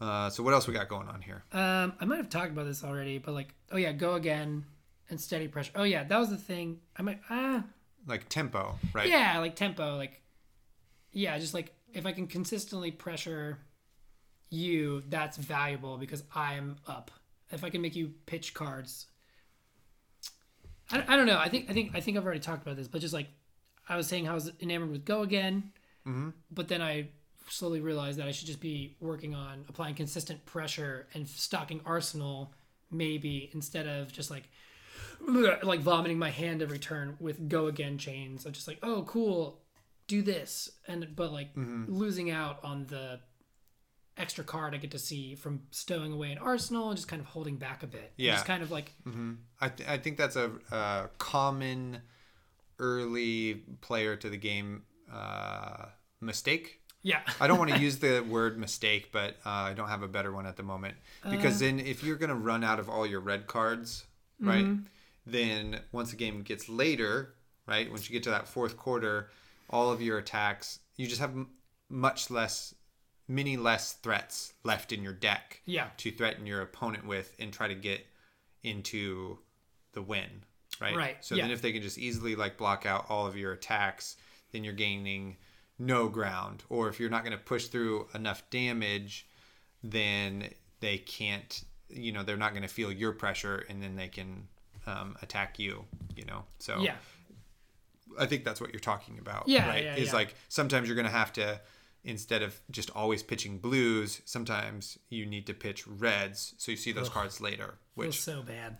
Uh, so what else we got going on here? Um, I might have talked about this already, but like, oh yeah, go again and steady pressure. Oh yeah, that was the thing. I'm like ah Like tempo, right? yeah, like tempo, like yeah, just like if I can consistently pressure you, that's valuable because I'm up. If I can make you pitch cards, I, I don't know. I think I think I think I've already talked about this, but just like I was saying, how I was enamored with Go again, Mm-hmm. but then I slowly realized that I should just be working on applying consistent pressure and stocking Arsenal maybe instead of just like like vomiting my hand every turn with go again chains I'm just like oh cool do this and but like Mm-hmm. losing out on the extra card I get to see from stowing away an arsenal and just kind of holding back a bit Yeah. just kind of like I, th- I think that's a, a common early player to the game uh, mistake. yeah I don't want to use the word mistake, but uh, I don't have a better one at the moment. Because then, if you're going to run out of all your red cards, right, mm-hmm. then once the game gets later, right, once you get to that fourth quarter, all of your attacks, you just have m- much less, many less threats left in your deck yeah to threaten your opponent with and try to get into the win, right? Right, So yeah. then, if they can just easily like block out all of your attacks, then you're gaining no ground. Or if you're not going to push through enough damage, then they can't. You know, they're not going to feel your pressure, and then they can um, attack you. You know, so yeah I think that's what you're talking about. Yeah, right. yeah, Is yeah. like sometimes you're going to have to instead of just always pitching blues, sometimes you need to pitch reds, so you see those cards later. feels Which so bad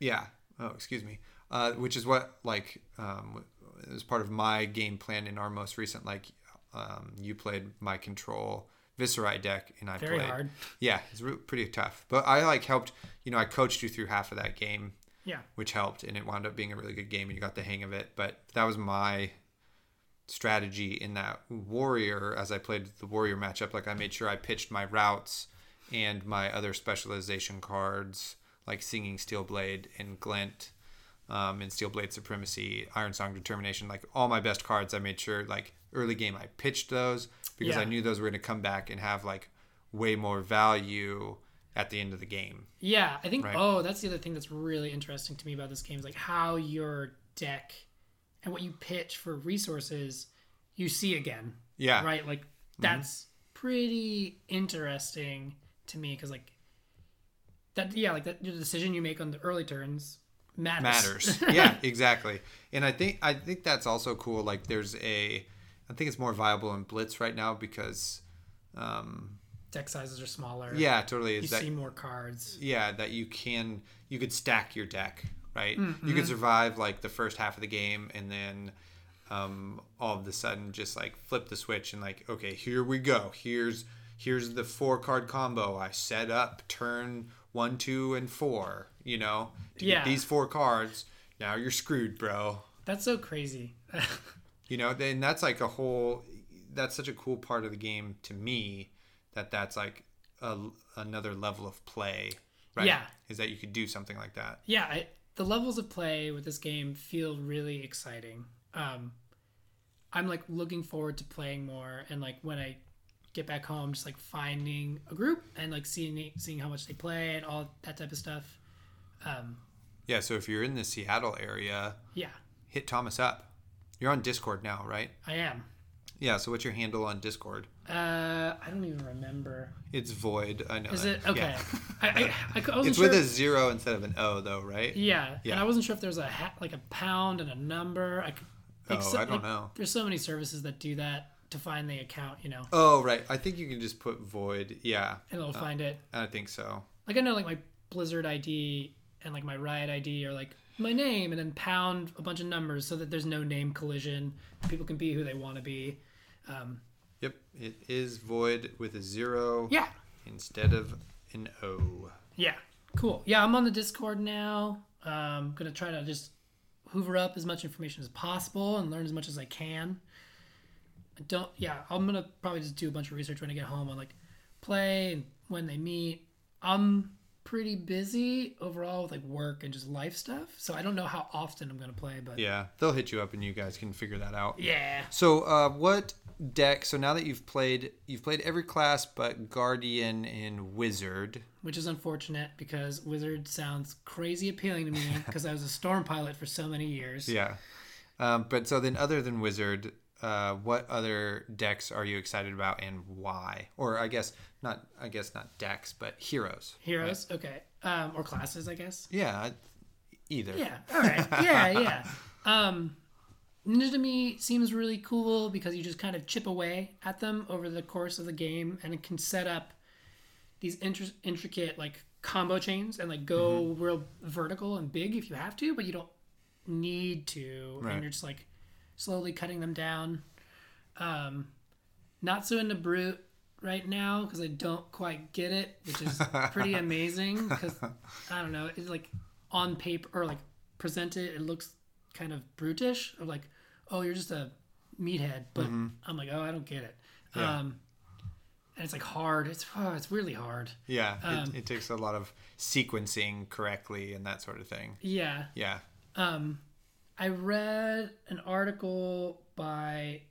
yeah. Oh, excuse me. Uh, which is what like um, is part of my game plan in our most recent like um, you played my control Viserai deck and I very played. hard Yeah, it's re- pretty tough. But I like helped. You know, I coached you through half of that game yeah which helped and it wound up being a really good game and you got the hang of it but that was my strategy in that warrior as i played the warrior matchup like i made sure i pitched my routes and my other specialization cards like Singing Steelblade and glint um, and Steelblade Supremacy iron song determination like all my best cards i made sure like early game i pitched those because Yeah. i knew those were going to come back and have like way more value at the end of the game Yeah, I think. Right. Oh, that's the other thing that's really interesting to me about this game is like how your deck and what you pitch for resources you see again, yeah right? Like mm-hmm. that's pretty interesting to me because like that. Yeah, like that the decision you make on the early turns matters. matters. yeah, exactly. And I think I think that's also cool. Like there's a, I think it's more viable in Blitz right now because, um, deck sizes are smaller. yeah, totally. you that see more cards. yeah that you can you could stack your deck right? Mm-hmm. You could survive like the first half of the game and then. Um, all of a sudden, just like flip the switch and like, okay, here we go. Here's here's the four card combo I set up. Turn one, two, and four. You know, to Yeah. get these four cards. Now you're screwed, bro. That's so crazy. You know, then that's like a whole. That's such a cool part of the game to me. That that's like a, another level of play, right? Yeah. is that you could do something like that. yeah, I, the levels of play with this game feel really exciting. Um, I'm like looking forward to playing more, and like when I get back home, just like finding a group and like seeing seeing how much they play and all that type of stuff. Um, Yeah. So if you're in the Seattle area, yeah, hit Thomas up. You're on Discord now, right? I am. Yeah. So what's your handle on Discord? Uh, I don't even remember. It's Void. I know. Is that. it okay? Yeah. I, I, I, I wasn't It's sure. with a zero instead of an O, though, right? Yeah, Yeah. and I wasn't sure if there's a ha- like a pound and a number. I could, like, Oh, so- I don't like, know. There's so many services that do that to find the account, you know, Oh, right. I think you can just put Void. Yeah, and it'll find it. I think so. Like I know, like my Blizzard ID and like my Riot ID are like my name, and then pound a bunch of numbers so that there's no name collision. People can be who they want to be. Um, Yep. It is Void with a zero yeah, instead of an O. yeah, cool. Yeah, I'm on the Discord now. Um, gonna try to just hoover up as much information as possible and learn as much as I can. I don't yeah i'm gonna probably just do a bunch of research when i get home on like play and when they meet i'm pretty busy overall with like work and just life stuff. So I don't know how often I'm gonna play, but Yeah, they'll hit you up and you guys can figure that out. yeah. So, uh, what deck? So now that you've played, you've played every class but Guardian and Wizard. Which is unfortunate because Wizard sounds crazy appealing to me because I was a storm pilot for so many years. Yeah. Um, but so then, other than Wizard, uh, what other decks are you excited about and why? Or I guess not. I guess not decks, but heroes. Heroes, okay, um, or classes, I guess. Yeah, either. Yeah. All right. Yeah. Yeah. Um, Ninja to me seems really cool because you just kind of chip away at them over the course of the game, and it can set up these intr- intricate like combo chains and like go Mm-hmm. real vertical and big if you have to, but you don't need to, Right. and you're just like slowly cutting them down. Um, not so into brute right now because I don't quite get it, which is pretty amazing because I don't know, it's like on paper or like presented, it looks kind of brutish of like, oh, you're just a meathead, but I'm like, oh, I don't get it. Mm-hmm. Yeah. Um, and it's like hard. It's oh, it's really hard. Yeah, Um, it, it takes a lot of sequencing correctly and that sort of thing. Yeah. Yeah. Um, I read an article by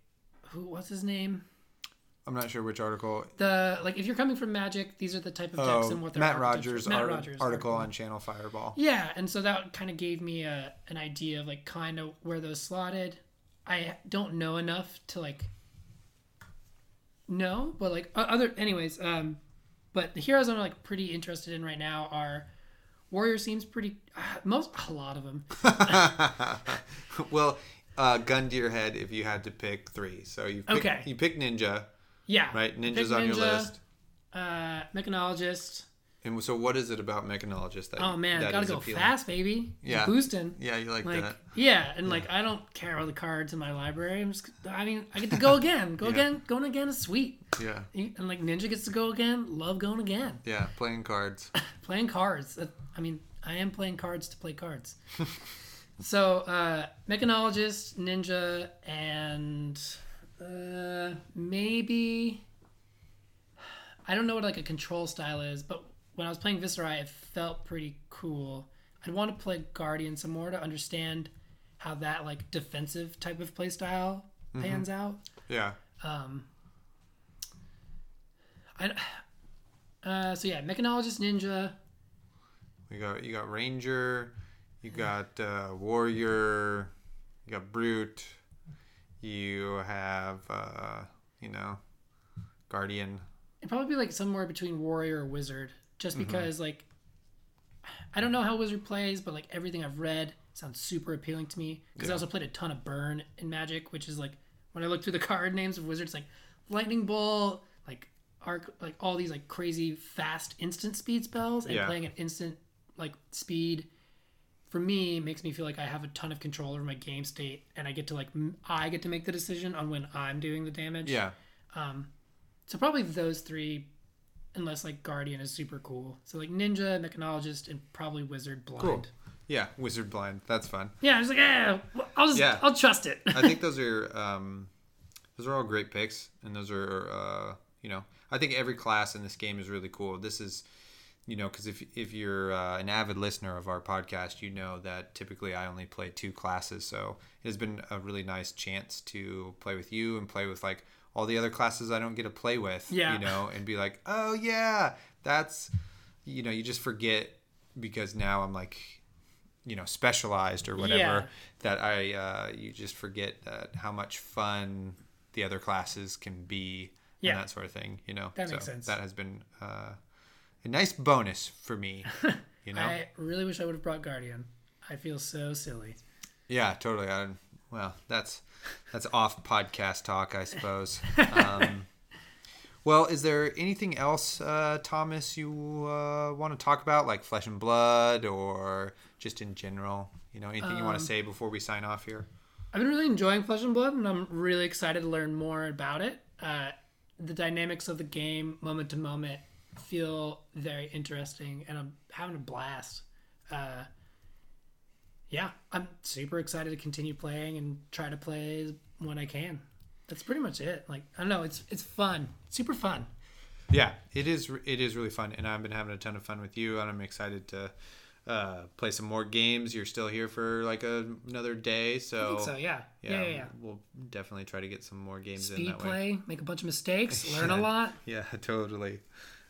who? What's his name? I'm not sure which article. The like, if you're coming from Magic, these are the type of decks Oh, and what they're Matt Rogers, Matt art- Rogers article on Channel Fireball. Yeah, and so that kind of gave me a an idea of like kind of where those slotted. I don't know enough to like know, but like other anyways, um but the heroes I'm like pretty interested in right now are Warrior seems pretty uh, most a lot of them. well, uh, gun to your head if you had to pick three. So you pick, Okay. you pick Ninja, Yeah. right? Ninja's on your list. Uh mechanologist. And so, what is it about Mechanologist that? Oh man, that gotta go appealing? fast, baby. Yeah. Boosting. Yeah, you like, like that. yeah and like i don't care about the cards in my library i'm just i mean i get to go again go Yeah. again going again is sweet Yeah, and like ninja gets to go again love going again yeah, playing cards. playing cards i mean i am playing cards to play cards so uh mechanologist ninja and uh maybe i don't know what like a control style is but when i was playing Viserai it felt pretty cool. I'd want to play guardian some more to understand how that like defensive type of play style pans out. Yeah, um, I, uh, so yeah, mechanologist ninja. we got you got Ranger, you got uh, Warrior, you got Brute, you have uh, you know Guardian. It'd probably be like somewhere between warrior or wizard, just because like I don't know how wizard plays, but like everything I've read sounds super appealing to me. Because I also played a ton of burn in Magic, which is like when I look through the card names of wizards, like lightning bolt, like arc, like all these like crazy fast instant speed spells, and Yeah. playing at instant like speed. For me, makes me feel like I have a ton of control over my game state, and I get to like m- I get to make the decision on when I'm doing the damage. Yeah, Um, so probably those three, unless like Guardian is super cool. So like Ninja, Mechanologist, and probably Wizard Blind. Cool. yeah. Wizard Blind. That's fun. Yeah, I was like, yeah, I'll just, Yeah. I'll trust it. I think those are um, those are all great picks, and those are uh, you know I think every class in this game is really cool. This is you know because if if you're uh, an avid listener of our podcast, you know that typically I only play two classes, so it has been a really nice chance to play with you and play with like all the other classes I don't get to play with. Yeah. you know, and be like, oh yeah, that's you know you just forget because now I'm like you know specialized or whatever Yeah. that I uh, you just forget that how much fun the other classes can be Yeah. and that sort of thing. You know, That makes sense. That has been uh, a nice bonus for me. You know, I really wish I would have brought Guardian. I feel so silly. yeah, totally. I, well, that's that's off podcast talk, I suppose. Um, well, is there anything else, uh, Thomas, you uh, want to talk about, like Flesh and Blood, or just in general? You know, anything you want Um, to say before we sign off here? I've been really enjoying Flesh and Blood, and I'm really excited to learn more about it. Uh, the dynamics of the game, moment to moment, feel very interesting, and I'm having a blast. Uh, yeah, I'm super excited to continue playing and try to play when I can. That's pretty much it. Like I don't know, it's it's fun, super fun. Yeah, it is. It is really fun, and I've been having a ton of fun with you, and I'm excited to uh, play some more games. You're still here for like a, another day, so, I think so, yeah. Yeah, yeah, yeah. We'll definitely try to get some more games in Speed way. play, make a bunch of mistakes, learn Yeah. a lot. Yeah, totally.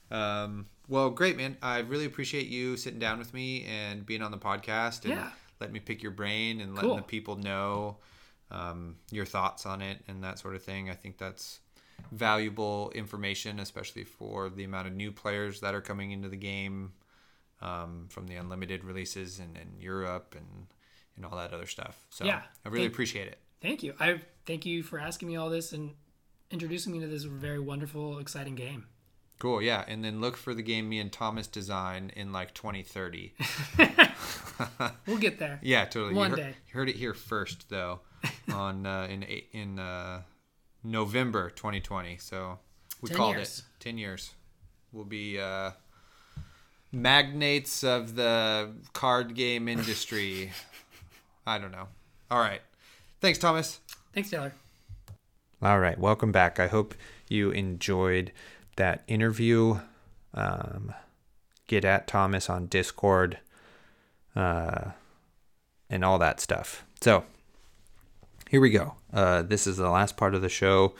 Um, well, great, man. I really appreciate you sitting down with me and being on the podcast and Yeah. Letting me pick your brain and letting Cool. the people know um, your thoughts on it and that sort of thing. I think that's valuable information, especially for the amount of new players that are coming into the game um, from the unlimited releases and in Europe and and all that other stuff. So Yeah. I really Thank- appreciate it. Thank you. I thank you for asking me all this and introducing me to this very wonderful, exciting game. Cool, yeah. And then look for the game me and Thomas design in like 2030. We'll get there. Yeah, totally. One you heard, day. you heard it here first, though, on uh, in in uh, November 2020. So we 10 called years. it ten years. We'll be uh, magnates of the card game industry. I don't know. All right. Thanks, Thomas. Thanks, Taylor. All right, welcome back. I hope you enjoyed that interview. Um, get at Thomas on Discord, uh, and all that stuff. So here we go. Uh, this is the last part of the show.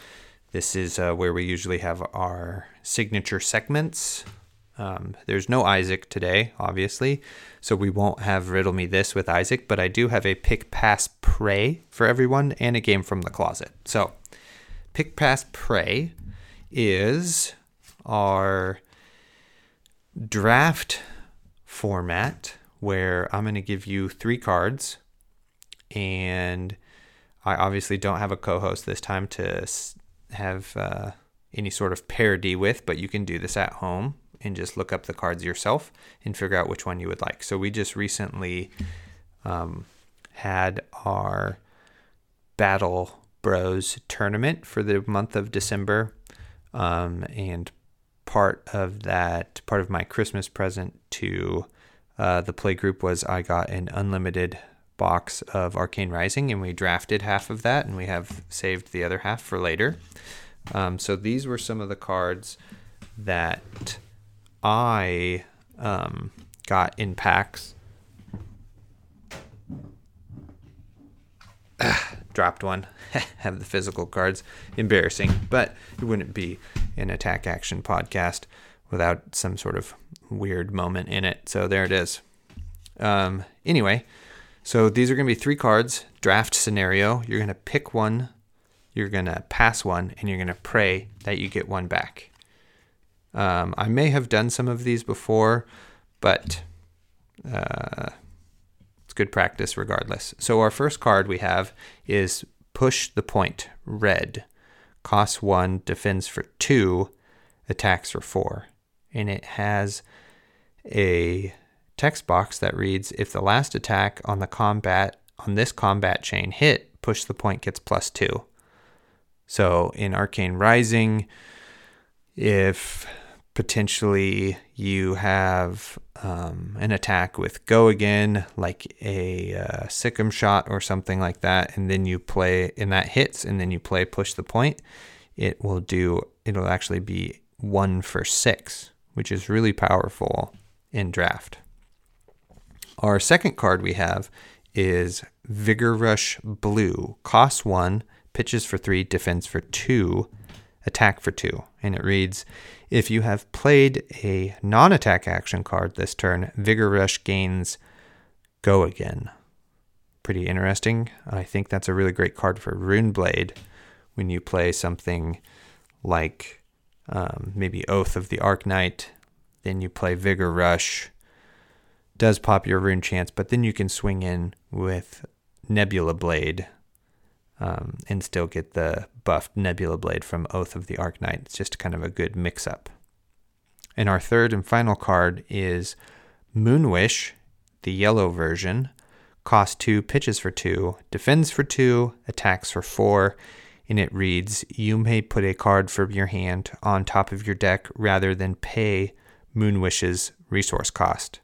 This is uh, where we usually have our signature segments. Um, there's no Isaac today, obviously, so we won't have Riddle Me This with Isaac, but I do have a Pick Pass Pray for everyone and a game from the closet. So, Pick Pass Pray is our draft format where I'm going to give you three cards, and I obviously don't have a co host this time to have uh, any sort of parody with, but you can do this at home and just look up the cards yourself and figure out which one you would like. So, we just recently um, had our Battle Bros tournament for the month of December. Um, and part of that, part of my Christmas present to uh, the play group was I got an unlimited box of Arcane Rising, and we drafted half of that, and we have saved the other half for later. Um, so these were some of the cards that I um, got in packs. Dropped one. Have the physical cards. Embarrassing, but it wouldn't be an attack action podcast without some sort of weird moment in it. So there it is. Um, anyway, so these are going to be three cards. Draft scenario. You're going to pick one, you're going to pass one, and you're going to pray that you get one back. Um, I may have done some of these before, but uh, good practice regardless. So our first card we have is Push the Point Red. Costs one, defends for two, attacks for four. And it has a text box that reads If the last attack on the combat on this combat chain hit, push the point gets plus two. So in Arcane Rising, if potentially you have um, an attack with go again, like a uh, Sic 'Em Shot or something like that, and then you play, and that hits, and then you play push the point, it will do, it'll actually be one for six, which is really powerful in draft. Our second card we have is Vigor Rush Blue. Costs one, pitches for three, defends for two, attack for two. And it reads If you have played a non attack action card this turn, Vigor Rush gains Go Again. Pretty interesting. I think that's a really great card for Rune Blade when you play something like um, maybe Oath of the Arknight, then you play Vigor Rush does pop your Runechants, but then you can swing in with Nebula Blade um, and still get the buffed Nebula Blade from Oath of the Arknight. It's just kind of a good mix up. And our third and final card is Moonwish, the yellow version. Costs two, pitches for two, defends for two, attacks for four, and it reads You may put a card from your hand on top of your deck rather than pay Moonwish's resource cost.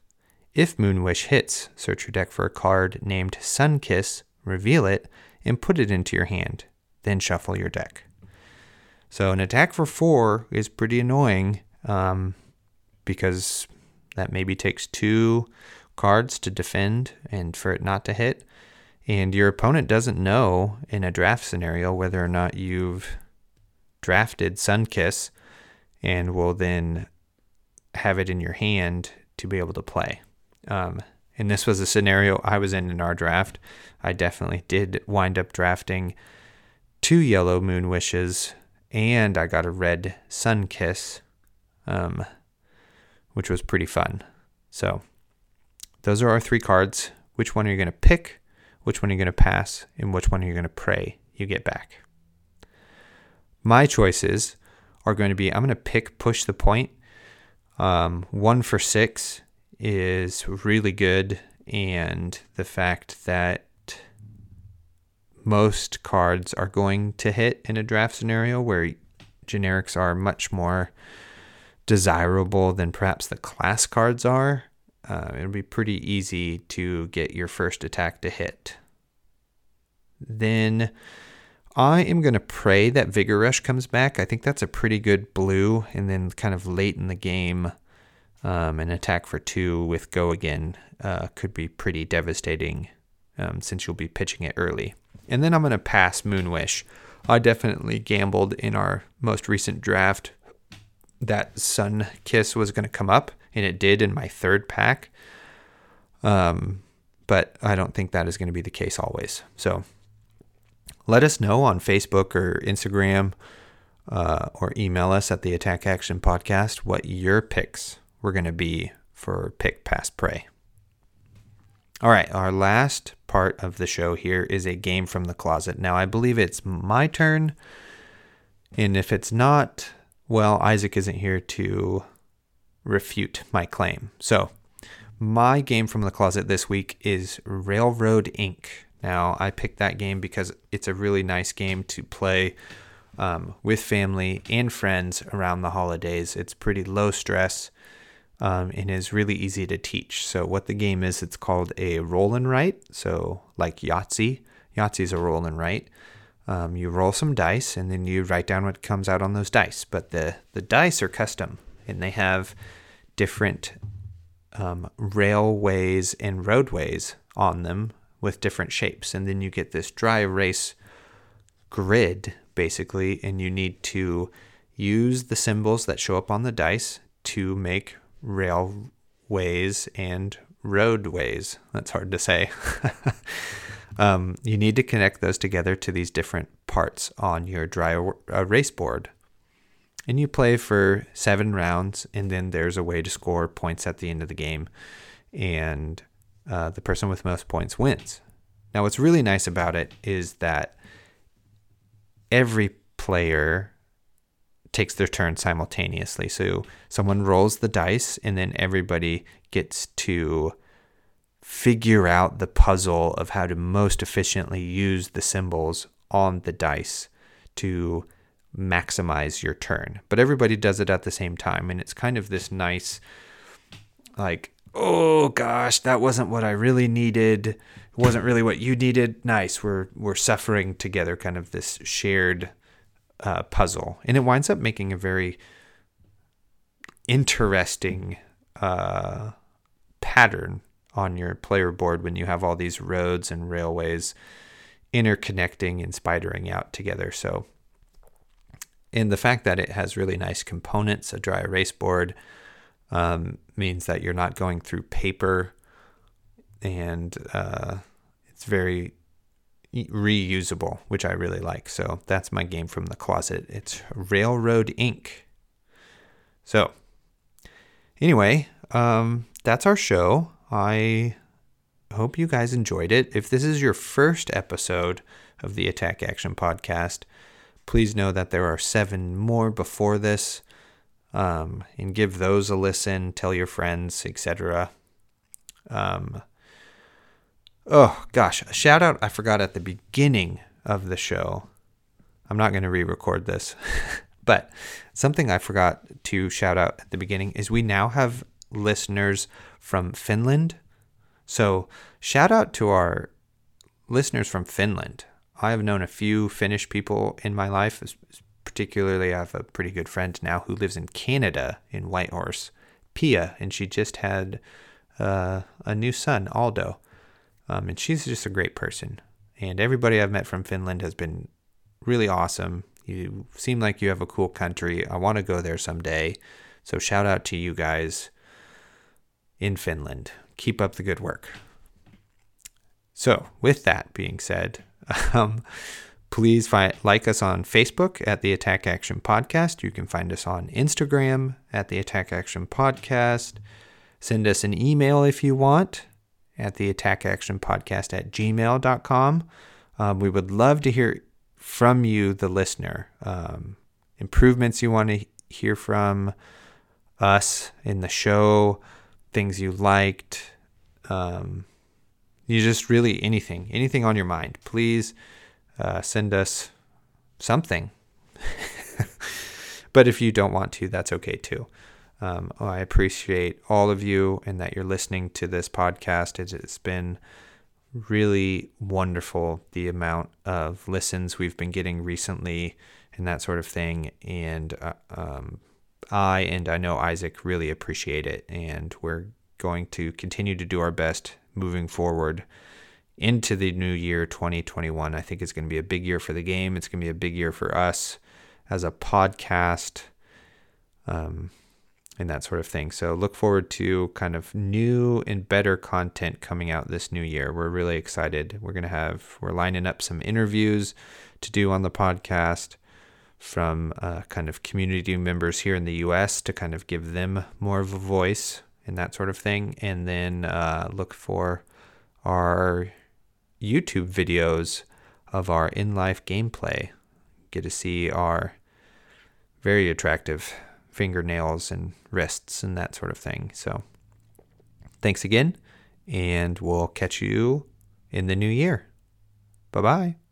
If Moonwish hits, search your deck for a card named Sunkiss, reveal it, and put it into your hand. Then shuffle your deck. So an attack for four is pretty annoying um, because that maybe takes two cards to defend and for it not to hit. And your opponent doesn't know in a draft scenario whether or not you've drafted Sunkiss and will then have it in your hand to be able to play. Um, and this was a scenario I was in in our draft. I definitely did wind up drafting two yellow Moonwishes, and I got a red Sunkiss, um, which was pretty fun. So, those are our three cards. Which one are you going to pick? Which one are you going to pass? And which one are you going to pray you get back? My choices are going to be I'm going to pick push the point. Um, one for six is really good, and the fact that most cards are going to hit in a draft scenario where generics are much more desirable than perhaps the class cards are, uh, it'll be pretty easy to get your first attack to hit. Then I am going to pray that Vigor Rush comes back. I think that's a pretty good blue. And then, kind of late in the game, um, an attack for two with Go Again uh, could be pretty devastating um, since you'll be pitching it early. And then I'm going to pass Moonwish. I definitely gambled in our most recent draft that Sun Kiss was going to come up, and it did in my third pack. Um, but I don't think that is going to be the case always. So let us know on Facebook or Instagram uh, or email us at the Attack Action Podcast what your picks were going to be for Pick Pass Pray. All right, our last part of the show here is a game from the closet. Now, I believe it's my turn. And if it's not, well, Isaac isn't here to refute my claim. So, my game from the closet this week is Railroad Ink. Now, I picked that game because it's a really nice game to play um, with family and friends around the holidays. It's pretty low stress um, and is really easy to teach. So, what the game is, it's called a roll and write. So, like Yahtzee, Yahtzee is a roll and write. Um, you roll some dice and then you write down what comes out on those dice. But the, the dice are custom and they have different um, railways and roadways on them with different shapes. And then you get this dry erase grid, basically, and you need to use the symbols that show up on the dice to make railways and roadways. That's hard to say. um, you need to connect those together to these different parts on your dry erase board. And you play for seven rounds, and then there's a way to score points at the end of the game. And uh, the person with most points wins. Now, what's really nice about it is that every player takes their turn simultaneously. So someone rolls the dice, and then everybody gets to figure out the puzzle of how to most efficiently use the symbols on the dice to maximize your turn. But everybody does it at the same time, and it's kind of this nice, like oh gosh, that wasn't what I really needed. It wasn't really what you needed. Nice. We're we're suffering together, kind of this shared uh, puzzle, and it winds up making a very interesting uh, pattern on your player board when you have all these roads and railways interconnecting and spidering out together. So, and the fact that it has really nice components, a dry erase board, um, means that you're not going through paper and uh, it's very reusable, which I really like. So that's my game from the closet. It's Railroad Ink. So, anyway, um, that's our show. I hope you guys enjoyed it. If this is your first episode of the Attack Action Podcast, please know that there are seven more before this um, and give those a listen. Tell your friends, etc. Um, oh gosh, a shout out I forgot at the beginning of the show. I'm not going to re-record this, but something I forgot to shout out at the beginning is we now have listeners from Finland. So shout out to our listeners from Finland. I have known a few Finnish people in my life, particularly, I have a pretty good friend now who lives in Canada in Whitehorse, Pia, and she just had uh, a new son, Aldo. Um, and she's just a great person. And everybody I've met from Finland has been really awesome. You seem like you have a cool country. I want to go there someday. So shout out to you guys in Finland. Keep up the good work. So, with that being said, um, please find, like us on Facebook at the Attack Action Podcast. You can find us on Instagram at the Attack Action Podcast. Send us an email if you want at the Attack Action Podcast at gmail.com. Um, we would love to hear from you, the listener. Um, improvements you want to hear from us in the show, things you liked, um, you just really anything, anything on your mind. Please uh, send us something. but if you don't want to, that's okay too. Um, I appreciate all of you and that you're listening to this podcast. It's been really wonderful the amount of listens we've been getting recently and that sort of thing. And uh, um, I and I know Isaac really appreciate it. And we're going to continue to do our best moving forward into the new year 2021. I think it's going to be a big year for the game. It's going to be a big year for us as a podcast. Um, and that sort of thing. So look forward to kind of new and better content coming out this new year. We're really excited. We're going to have, we're lining up some interviews to do on the podcast from uh, kind of community members here in the US to kind of give them more of a voice and that sort of thing. And then uh, look for our YouTube videos of our in life gameplay. Get to see our very attractive fingernails and wrists and that sort of thing. So, thanks again, and we'll catch you in the new year. Bye bye.